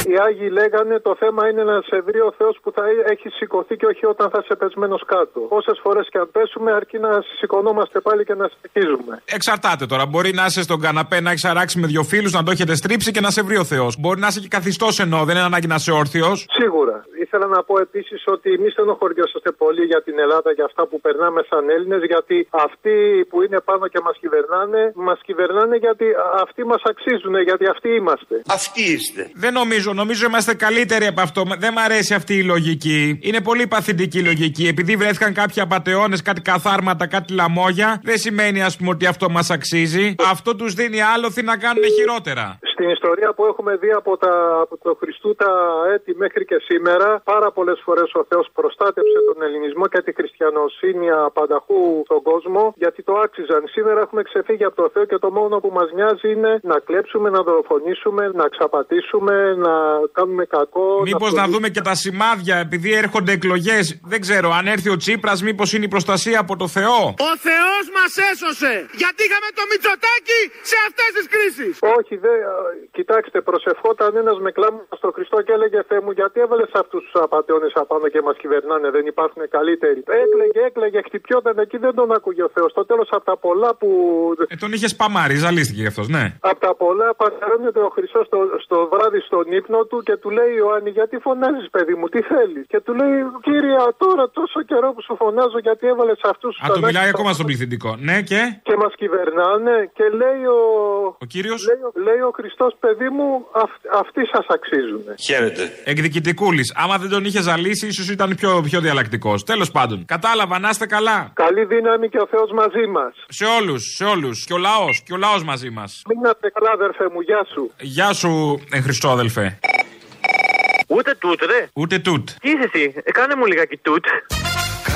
Οι Άγιοι λέγανε το θέμα είναι να σε βρει ο Θεός που θα έχει σηκωθεί και όχι όταν θα είσαι πεσμένος κάτω. Όσες φορές και αν πέσουμε, αρκεί να σηκωνόμαστε πάλι και να συνεχίζουμε. Εξαρτάται τώρα. Μπορεί να είσαι στον καναπέ, να έχεις αράξει με δύο φίλους, να το έχετε στρίψει και να σε βρει ο Θεός. Μπορεί να είσαι και καθιστός ενώ, δεν είναι ανάγκη να είσαι όρθιος. Σίγουρα. Ήθελα να πω επίσης ότι μη στενοχωριόσαστε πολύ για την Ελλάδα, για αυτά που περνάμε σαν Έλληνες, γιατί αυτοί που είναι πάνω και μας κυβερνάνε, μας κυβερνάνε γιατί αυτοί μας αξίζουν, γιατί αυτοί είμαστε. Αυτοί είστε. Δεν νομίζω, νομίζω είμαστε καλύτεροι από αυτό. Δεν μ' αρέσει αυτή η λογική. Είναι πολύ παθητική λογική. Επειδή βρέθηκαν κάποιοι απαταιώνες, κάτι καθάρματα, κάτι λαμόγια, δεν σημαίνει ας πούμε ότι αυτό μας αξίζει. Αυτό τους δίνει άλοθη να κάνουν χειρότερα. Στην ιστορία που έχουμε δει από, τα, από το Χριστού τα έτη μέχρι και σήμερα, πάρα πολλές φορές ο Θεός προστάτεψε τον ελληνισμό και τη χριστιανοσύνη απανταχού στον κόσμο, γιατί το άξιζαν. Σήμερα έχουμε ξεφύγει από το Θεό και το μόνο που μας νοιάζει είναι να κλέψουμε, να δολοφονήσουμε, να ξαπατήσουμε, να κάνουμε κακό. Μήπως να πληγ- δούμε και τα σημάδια, επειδή έρχονται εκλογές. Δεν ξέρω, αν έρθει ο Τσίπρας, μήπως είναι η προστασία από το Θεό; Ο Θεός μας έσωσε Γιατί είχαμε το Μητσοτάκι σε αυτές τις κρίσεις Όχι, δε, α, κοιτάξτε, προσευχόταν ένας με κλάμα στον Χριστό και έλεγε Θεέ μου, γιατί έβαλες αυτούς τους απαταιώνες απάνω και μας κυβερνάνε, δεν υπάρχουν καλύτεροι. Έκλεγε, έκλεγε, χτυπιόταν εκεί, δεν τον άκουγε ο Θεός. Στο τέλος, από τα πολλά που. Ε, τον είχες σπαμάρει, ζαλίστηκε γι' αυτός, ναι. Από τα πολλά παντρεύεται ο Χριστός στο, στο βράδυ στον ύπνο του και του λέει Ιωάννη, γιατί φωνάζεις, παιδί μου, τι θέλεις; Και του λέει, Κύριε, τώρα τόσο καιρό που σου φωνάζω, γιατί έβαλες αυτούς του. Α, το μιλάει ακόμα στον πληθυντικό. Ναι, και; Και μας κυβερνάνε και λέει ο. Ο κύριος; Λέει, ο- λέει ο Χριστός, παιδί μου, αυ, αυτοί σας αξίζουν. Χαίρετε. Εκδικητικούλης. Άμα δεν τον είχε ζαλίσει, ίσως ήταν πιο, πιο διαλλακτικός. Τέλος πάντων. Κατάλαβα, να είστε καλά. Καλή δύναμη και ο Θεός μαζί μας. Σε όλους, σε όλους. Και ο λαός, και ο λαός μαζί μας. Μην να είστε καλά, αδερφέ μου, γεια σου. Γεια σου, ε, Χριστό αδελφέ. Ούτε τούτ, ρε. Ούτε τούτ. Τι είσαι εσύ, ε, κάνε μου λιγάκι τούτ.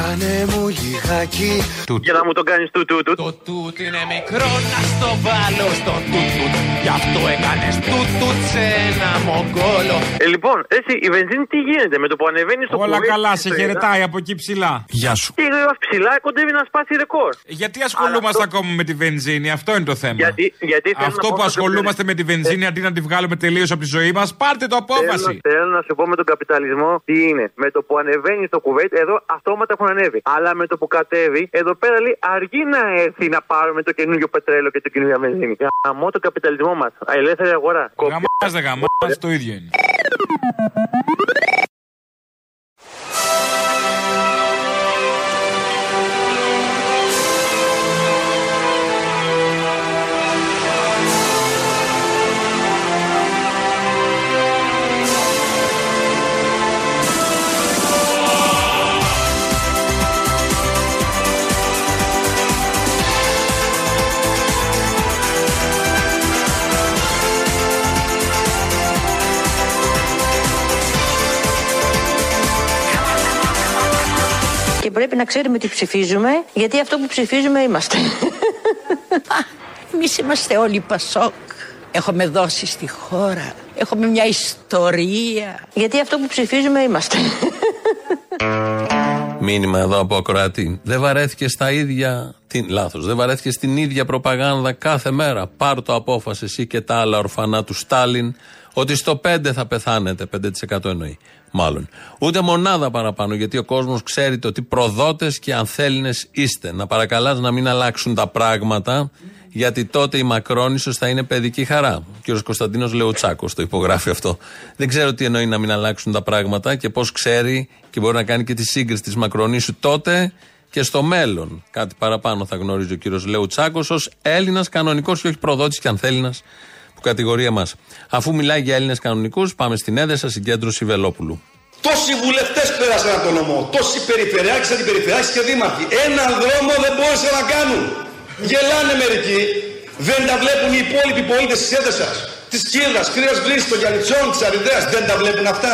Κάνε μου λιγάκι Για να μου τον κάνεις τούτ τούτ. Το τούτ είναι μικρό να στο βάλω στο τούτ τούτ Γι' αυτό έκανες τούτ τούτ σε ένα μογκόλο Ε, λοιπόν, εσύ, η βενζίνη τι γίνεται με το που ανεβαίνεις στο Όλα κουβί καλά, της σε τρένα, χαιρετάει από εκεί ψηλά. Γεια σου. Και η ψηλά κοντεύει να σπάσει ρεκόρ. Γιατί ασχολούμαστε ακόμα με τη βενζίνη, αυτό είναι το θέμα. Γιατί, γιατί θέλω Αυτό να πω που με τον ασχολούμαστε με τη βενζίνη αντί να τη βγάλουμε τελείως από τη ζωή μας, πάρτε το απόφαση. Θέλω, θέλω να σου πω με τον καπιταλισμό τι είναι. Με το που ανεβαίνεις στο κουβέτ, εδώ αυτόματα έχουν ανέβει. Αλλά με το που κατέβει, εδώ πέρα λέει αργεί να έρθει να πάρουμε το καινούριο πετρέλαιο και το καινούργια βενζίνη. Γαμώ το καπιταλισμό μας. Ελεύθερη αγορά. Γαμάς δεν γαμάς, το ίδιο είναι. Πρέπει να ξέρουμε τι ψηφίζουμε, γιατί αυτό που ψηφίζουμε είμαστε. Εμείς είμαστε όλοι Πασόκ. Έχουμε δώσει στη χώρα. Έχουμε μια ιστορία. Γιατί αυτό που ψηφίζουμε είμαστε. Μήνυμα εδώ από ακροατή. Δεν βαρέθηκε στα ίδια. Την, λάθος. Δεν βαρέθηκε στην ίδια προπαγάνδα κάθε μέρα. Πάρ το απόφαση εσύ και τα άλλα ορφανά του Στάλιν ότι στο 5 θα πεθάνετε. 5% εννοεί. Μάλλον. Ούτε μονάδα παραπάνω γιατί ο κόσμος ξέρει το ότι προδότες και ανθέλινε είστε. Να παρακαλάς να μην αλλάξουν τα πράγματα γιατί τότε η Μακρόνισο θα είναι παιδική χαρά. Ο κ. Κωνσταντίνος Λεουτσάκο το υπογράφει αυτό. Δεν ξέρω τι εννοεί να μην αλλάξουν τα πράγματα και πώς ξέρει και μπορεί να κάνει και τη σύγκριση της Μακρονίσου τότε και στο μέλλον. Κάτι παραπάνω θα γνωρίζει ο κ. Λεουτσάκο ως Έλληνας κανονικός και όχι προδότης και ανθέλινα που κατηγορεί εμά. Αφού μιλάει για Έλληνες κανονικούς, πάμε στην έδεσα συγκέντρωση Βελόπουλου. Τόσοι βουλευτές πέρασαν από τον νομό, τόσοι περιφερειάρχες, αντιπεριφερειάρχες και δήμαρχοι. Έναν δρόμο δεν μπόρεσαν να κάνουν. Γελάνε μερικοί Δεν τα βλέπουν οι υπόλοιποι πολίτες της Έδεσας, της Κύρδας, Κρύας Βρύσης, των Γιαννητσών, της Αριδέας. Δεν τα βλέπουν αυτά.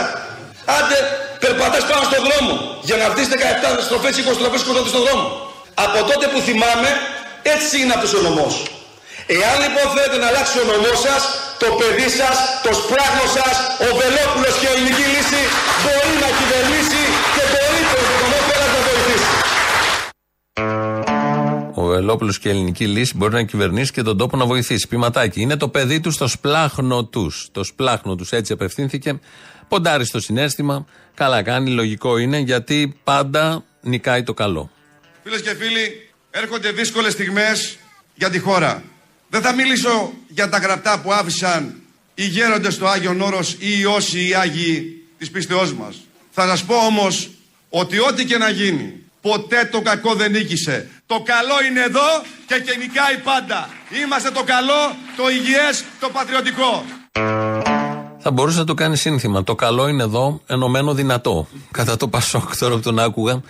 Άντε, περπατάς πάνω στον δρόμο για να έρθεις 17 στροφές, 20 στροφές σκοτώντας στον δρόμο. Από τότε που θυμάμαι, έτσι είναι αυτός ο νομός. Εάν λοιπόν θέλετε να αλλάξει ο νομός σας, το παιδί σας, το σπράγνο σας, ο Βελόπουλος και η ελληνική λύση μπορεί να κυβερνήσει και μπορεί το οικονομικό να βοηθήσει. Ο Βελόπουλος και η ελληνική λύση μπορεί να κυβερνήσει και τον τόπο να βοηθήσει. Πηματάκι. Είναι το παιδί τους στο σπλάχνο τους. Το σπλάχνο τους έτσι απευθύνθηκε. Ποντάρει στο συνέστημα. Καλά κάνει, λογικό είναι γιατί πάντα νικάει το καλό. Φίλες και φίλοι, έρχονται δύσκολες στιγμές για τη χώρα. Δεν θα μιλήσω για τα γραπτά που άφησαν οι γέροντες στο Άγιον Όρος ή οι όσοι οι Άγιοι της πίστεώς μας. Θα σας πω όμως ότι ό,τι και να γίνει, ποτέ το κακό δεν νίκησε. Το καλό είναι εδώ και, και νικάει πάντα. Είμαστε το καλό, το υγιές, το πατριωτικό. Θα μπορούσε να το κάνει σύνθημα. Το καλό είναι εδώ, ενωμένο δυνατό. Κατά το Πασόκ, τώρα που τον άκουγα,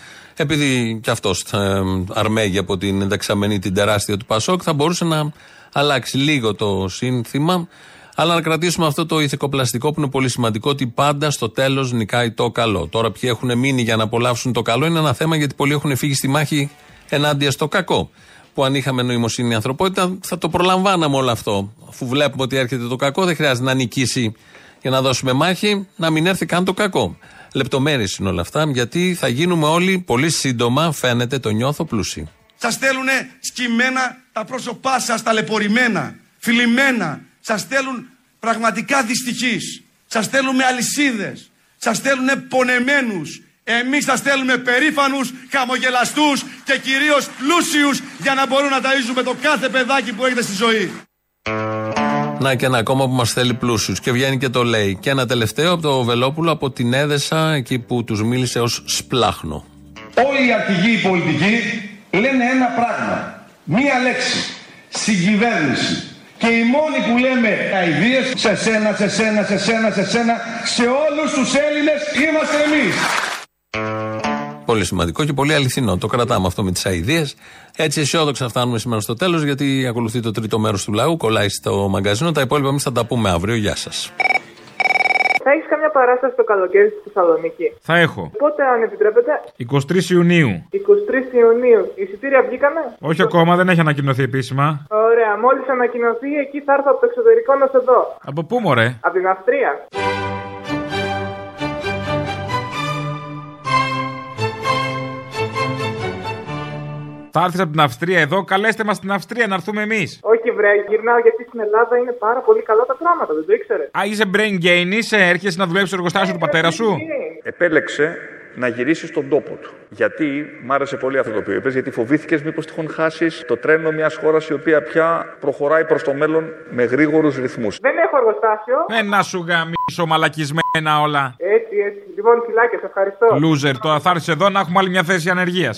επειδή κι αυτός ε, αρμέγει από την δεξαμενή την τεράστια του Πασόκ, θα μπορούσε να αλλάξει λίγο το σύνθημα. Αλλά να κρατήσουμε αυτό το ηθικοπλαστικό που είναι πολύ σημαντικό ότι πάντα στο τέλος νικάει το καλό. Τώρα, ποιοι έχουν μείνει για να απολαύσουν το καλό είναι ένα θέμα γιατί πολλοί έχουν φύγει στη μάχη ενάντια στο κακό. Που αν είχαμε νοημοσύνη η ανθρωπότητα θα το προλαμβάναμε όλο αυτό. Αφού βλέπουμε ότι έρχεται το κακό, δεν χρειάζεται να νικήσει για να δώσουμε μάχη, να μην έρθει καν το κακό. Λεπτομέρειες είναι όλα αυτά, γιατί θα γίνουμε όλοι πολύ σύντομα, φαίνεται, το νιώθω πλούσιοι. Σας στέλνουν σκυμμένα τα πρόσωπά σας ταλαιπωρημένα, φιλημένα. Σας στέλνουν πραγματικά δυστυχείς. Σας στέλνουμε αλυσίδες. Σας στέλνουν πονεμένους. Εμείς σας στέλνουμε περήφανους, χαμογελαστούς και κυρίως πλούσιους για να μπορούν να ταΐζουμε το κάθε παιδάκι που έχετε στη ζωή. Να και ένα ακόμα που μας θέλει πλούσιους. Και βγαίνει και το λέει. Και ένα τελευταίο από το Βελόπουλο από την Έδεσα, εκεί που τους μίλησε ως σπλάχνο. Όλοι οι αρχηγοί οι πολιτικοί λένε ένα πράγμα. Μία λέξη. Συγκυβέρνηση. Και οι μόνοι που λέμε αηδίες σε σένα, σε σένα, σε σένα, σε σένα, σε όλους τους Έλληνες είμαστε εμείς. Πολύ σημαντικό και πολύ αληθινό. Το κρατάμε αυτό με τις αειδίε. Έτσι αισιόδοξα φτάνουμε σήμερα στο τέλος, γιατί ακολουθεί το τρίτο μέρος του λαού. Κολλάει στο μαγκαζίνο. Τα υπόλοιπα εμείς θα τα πούμε αύριο. Γεια σας. Θα έχεις καμιά παράσταση το καλοκαίρι στη Θεσσαλονίκη; Θα έχω. Πότε, αν επιτρέπετε; 23 Ιουνίου. 23 Ιουνίου. Η εισιτήρια βγήκανε; Όχι ακόμα, δεν έχει ανακοινωθεί επίσημα. Ωραία. Μόλις ανακοινωθεί, εκεί θα έρθω από το εξωτερικό να σε δω. Από πού μωρέ; Από την Αυστρία. Θα έρθει από την Αυστρία εδώ, καλέστε μα στην Αυστρία να έρθουμε εμεί. Όχι, βρε, γυρνάω γιατί στην Ελλάδα είναι πάρα πολύ καλά τα πράγματα, δεν το ήξερε. Α, είσαι brain gain, είσαι, έρχεσαι να δουλέψει στο εργοστάσιο του πατέρα σου. Επέλεξε να γυρίσει στον τόπο του. Γιατί, μ' άρεσε πολύ αυτό το οποίο είπε, γιατί φοβήθηκε μήπω τυχόν χάσει το τρένο μια χώρα η οποία πια προχωράει προ το μέλλον με γρήγορου ρυθμού. Δεν έχω εργοστάσιο. Ε, να σου γαμίσω μαλακισμένα όλα. Έτσι, έτσι. Λοιπόν, φυλάκια, σε ευχαριστώ. Loser, τώρα θα έρθει εδώ να έχουμε άλλη μια θέση ανεργία.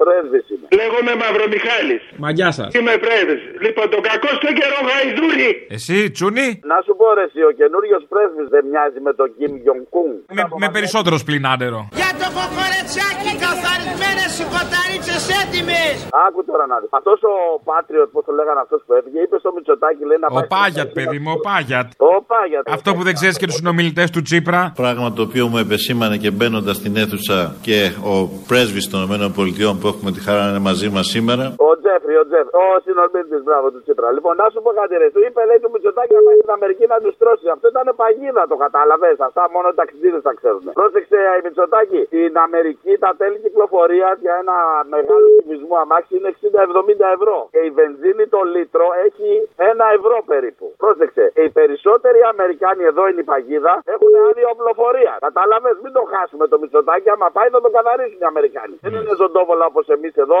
Ο πρέσβη είμαι. Λέγομαι Μαυρομιχάλης. Μα γεια σας. Είμαι πρέσβης. Λοιπόν, τον κακό στο καιρό γαϊδούρι. Εσύ, Τσούνι. Να σου πω ρε, εσύ, ο καινούριος πρέσβης δεν μοιάζει με τον Κιμ Γιονκούν. Με, με περισσότερος σπλινάντερο. Για το κοκορετσάκι καθαρισμένες σηκωταρίτσε έτοιμες. Άκου τώρα να δεις. Αυτός ο Πάτριοτ, πώς το λέγανε αυτός που έφυγε, είπε στο Μητσοτάκι, λέει να Ο πάει. στην Πάγιατ, Αθήνα. παιδί μου, ο Πάγιατ. Ο Πάγιατ. Αυτό που δεν ξέρεις και τους συνομιλητές του Τσίπρα. Πράγμα το οποίο μου επεσήμανε και μπαίνοντας στην αίθουσα και ο πρέσβης των ΗΠΑ που έχουμε τη χαρά να είναι μαζί μας σήμερα. Ο Τζέφρι, ο Τζέφρι. Ο συνομιλητή, μπράβο του Τσίπρα. Λοιπόν, να σου πω κάτι, ρε. Του είπε, λέει του Μητσοτάκη να πάει στην Αμερική να τους τρώσει. Αυτό ήταν παγίδα, το κατάλαβες. Αυτά μόνο οι ταξιδίδες τα ξέρουν. Πρόσεξε, η Μητσοτάκη. Στην Αμερική τα τέλη κυκλοφορία για ένα μεγάλο κυβισμό αμάξι είναι 60-70 ευρώ. Και η βενζίνη το λίτρο έχει ένα ευρώ περίπου. Πρόσεξε. Οι περισσότεροι Αμερικάνοι εδώ είναι η παγίδα έχουν άδεια οπλοφορία. Κατάλαβες, μην το χάσουμε το Μητσοτάκη. Άμα πάει θα τον καθαρίσουν οι Αμερικάνοι. Δεν είναι ζωντόβολα όπως εμείς εδώ.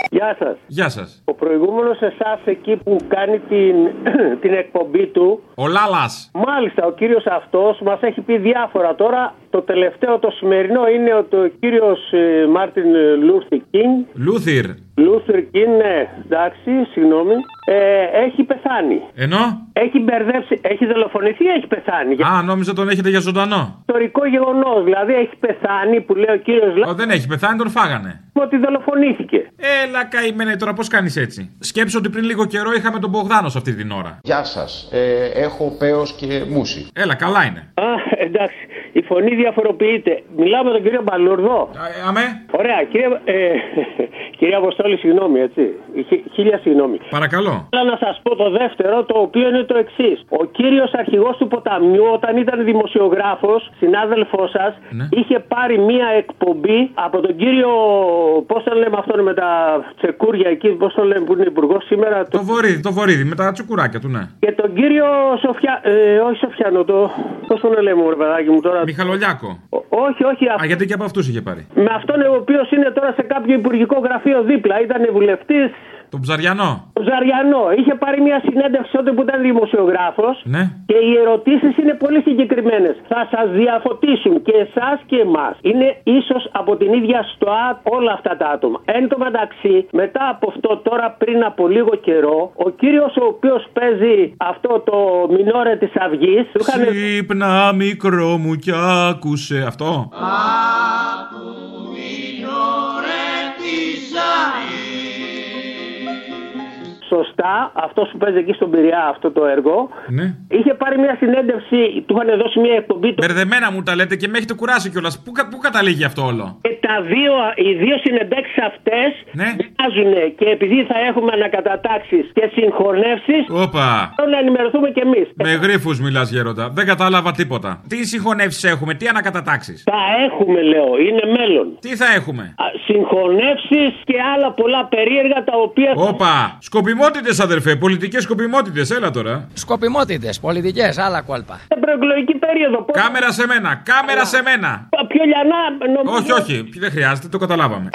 Γεια σας. Γεια σας. Ο προηγούμενος εσάς εκεί που κάνει την, την εκπομπή του. Ο Λάλας. Μάλιστα, ο κύριος αυτός μας έχει πει διάφορα τώρα. Το τελευταίο, το σημερινό, είναι ότι ο κύριος Μάρτιν Λούρθι Κίνγκ. Λούθερ. Λούθερ Κίνγκ, ναι, εντάξει, συγγνώμη. Ε, έχει πεθάνει. Ενώ; Έχει μπερδέψει, έχει δολοφονηθεί ή έχει πεθάνει; Α, νόμιζα τον έχετε για ζωντανό. Ιστορικό γεγονός. Δηλαδή έχει πεθάνει που λέει ο κύριος Λά. δεν έχει πεθάνει, τον φάγανε. Ότι δολοφονήθηκε. Έλα, καημένε τώρα, πώς κάνεις έτσι; Σκέψω ότι πριν λίγο καιρό είχαμε τον Μπογδάνο σε αυτή την ώρα. Γεια σας. Ε, έχω παίο και μουσι. Έλα, καλά είναι. Α, εντάξει. Η φωνή διαφοροποιείται. Μιλάω με τον κύριο Μπαλούρδο. Α, αμέ. Ωραία, κύριε, ε, κύριε Αποστόλη, συγγνώμη, έτσι. Χίλια συγγνώμη. Παρακαλώ. Θέλω να σας πω το δεύτερο, το οποίο είναι το εξής. Ο κύριος αρχηγός του ποταμιού, όταν ήταν δημοσιογράφος, συνάδελφός σας, ναι. είχε πάρει μία εκπομπή από τον κύριο. Πώς το λέμε αυτόν με τα τσεκούρια εκεί, πώς το λέμε που είναι υπουργός σήμερα. Το, το βορίδι, το βορίδι, με τα τσουκουράκια του, ναι. Και τον κύριο Σοφιά. Ε, όχι Σοφιάνο, το. Πώς τον λέμε, ρε παιδάκι μου τώρα; Μιχαλολιάκο. όχι, όχι. Α, γιατί και από αυτούς είχε πάρει. Με αυτόν ο οποίος είναι τώρα σε κάποιο υπουργικό γραφείο δίπλα. Ήταν βουλευτής. Τον Ψαριανό. Τον Ψαριανό. Είχε πάρει μια συνέντευξη τότε που ήταν δημοσιογράφος. Ναι. Και οι ερωτήσεις είναι πολύ συγκεκριμένες. Θα σας διαφωτίσουν και εσάς και εμάς. Είναι ίσως από την ίδια στοά όλα αυτά τα άτομα. Εν τω μεταξύ, μετά από αυτό, τώρα πριν από λίγο καιρό, ο κύριος ο οποίος παίζει αυτό το μινόρε της Αυγής. Είχαν... Ξύπνα μικρό μου κι άκουσε αυτό. Άκου μινόρε της Αυγής σωστά αυτός που παίζει εκεί στον Πειραιά αυτό το έργο. Ναι. Είχε πάρει μια συνέντευξη, του είχαν δώσει μια εκπομπή. Μπερδεμένα μου τα λέτε και με έχετε κουράσει κιόλας. Πού, πού καταλήγει αυτό όλο; Και τα δύο, οι δύο συνεντεύξεις αυτές ναι. βγάζουν και επειδή θα έχουμε ανακατατάξεις και συγχωνεύσεις. Όπα. Θέλω να ενημερωθούμε κι εμείς. Με γρήφου μιλάς γέροντα. Δεν κατάλαβα τίποτα. Τι συγχωνεύσεις έχουμε, τι ανακατατάξεις; Θα έχουμε, λέω, είναι μέλλον. Τι θα έχουμε; Συγχωνεύσεις και άλλα πολλά περίεργα τα οποία. Όπα. Σκοπιμότητες, αδερφέ, πολιτικές σκοπιμότητες, έλα τώρα. Σκοπιμότητες, πολιτικές, άλλα κόλπα. Σε προεκλογική περίοδο. Κάμερα σε μένα, κάμερα σε μένα. Λιανά, νομίζω. Όχι, όχι, δεν χρειάζεται, το καταλάβαμε.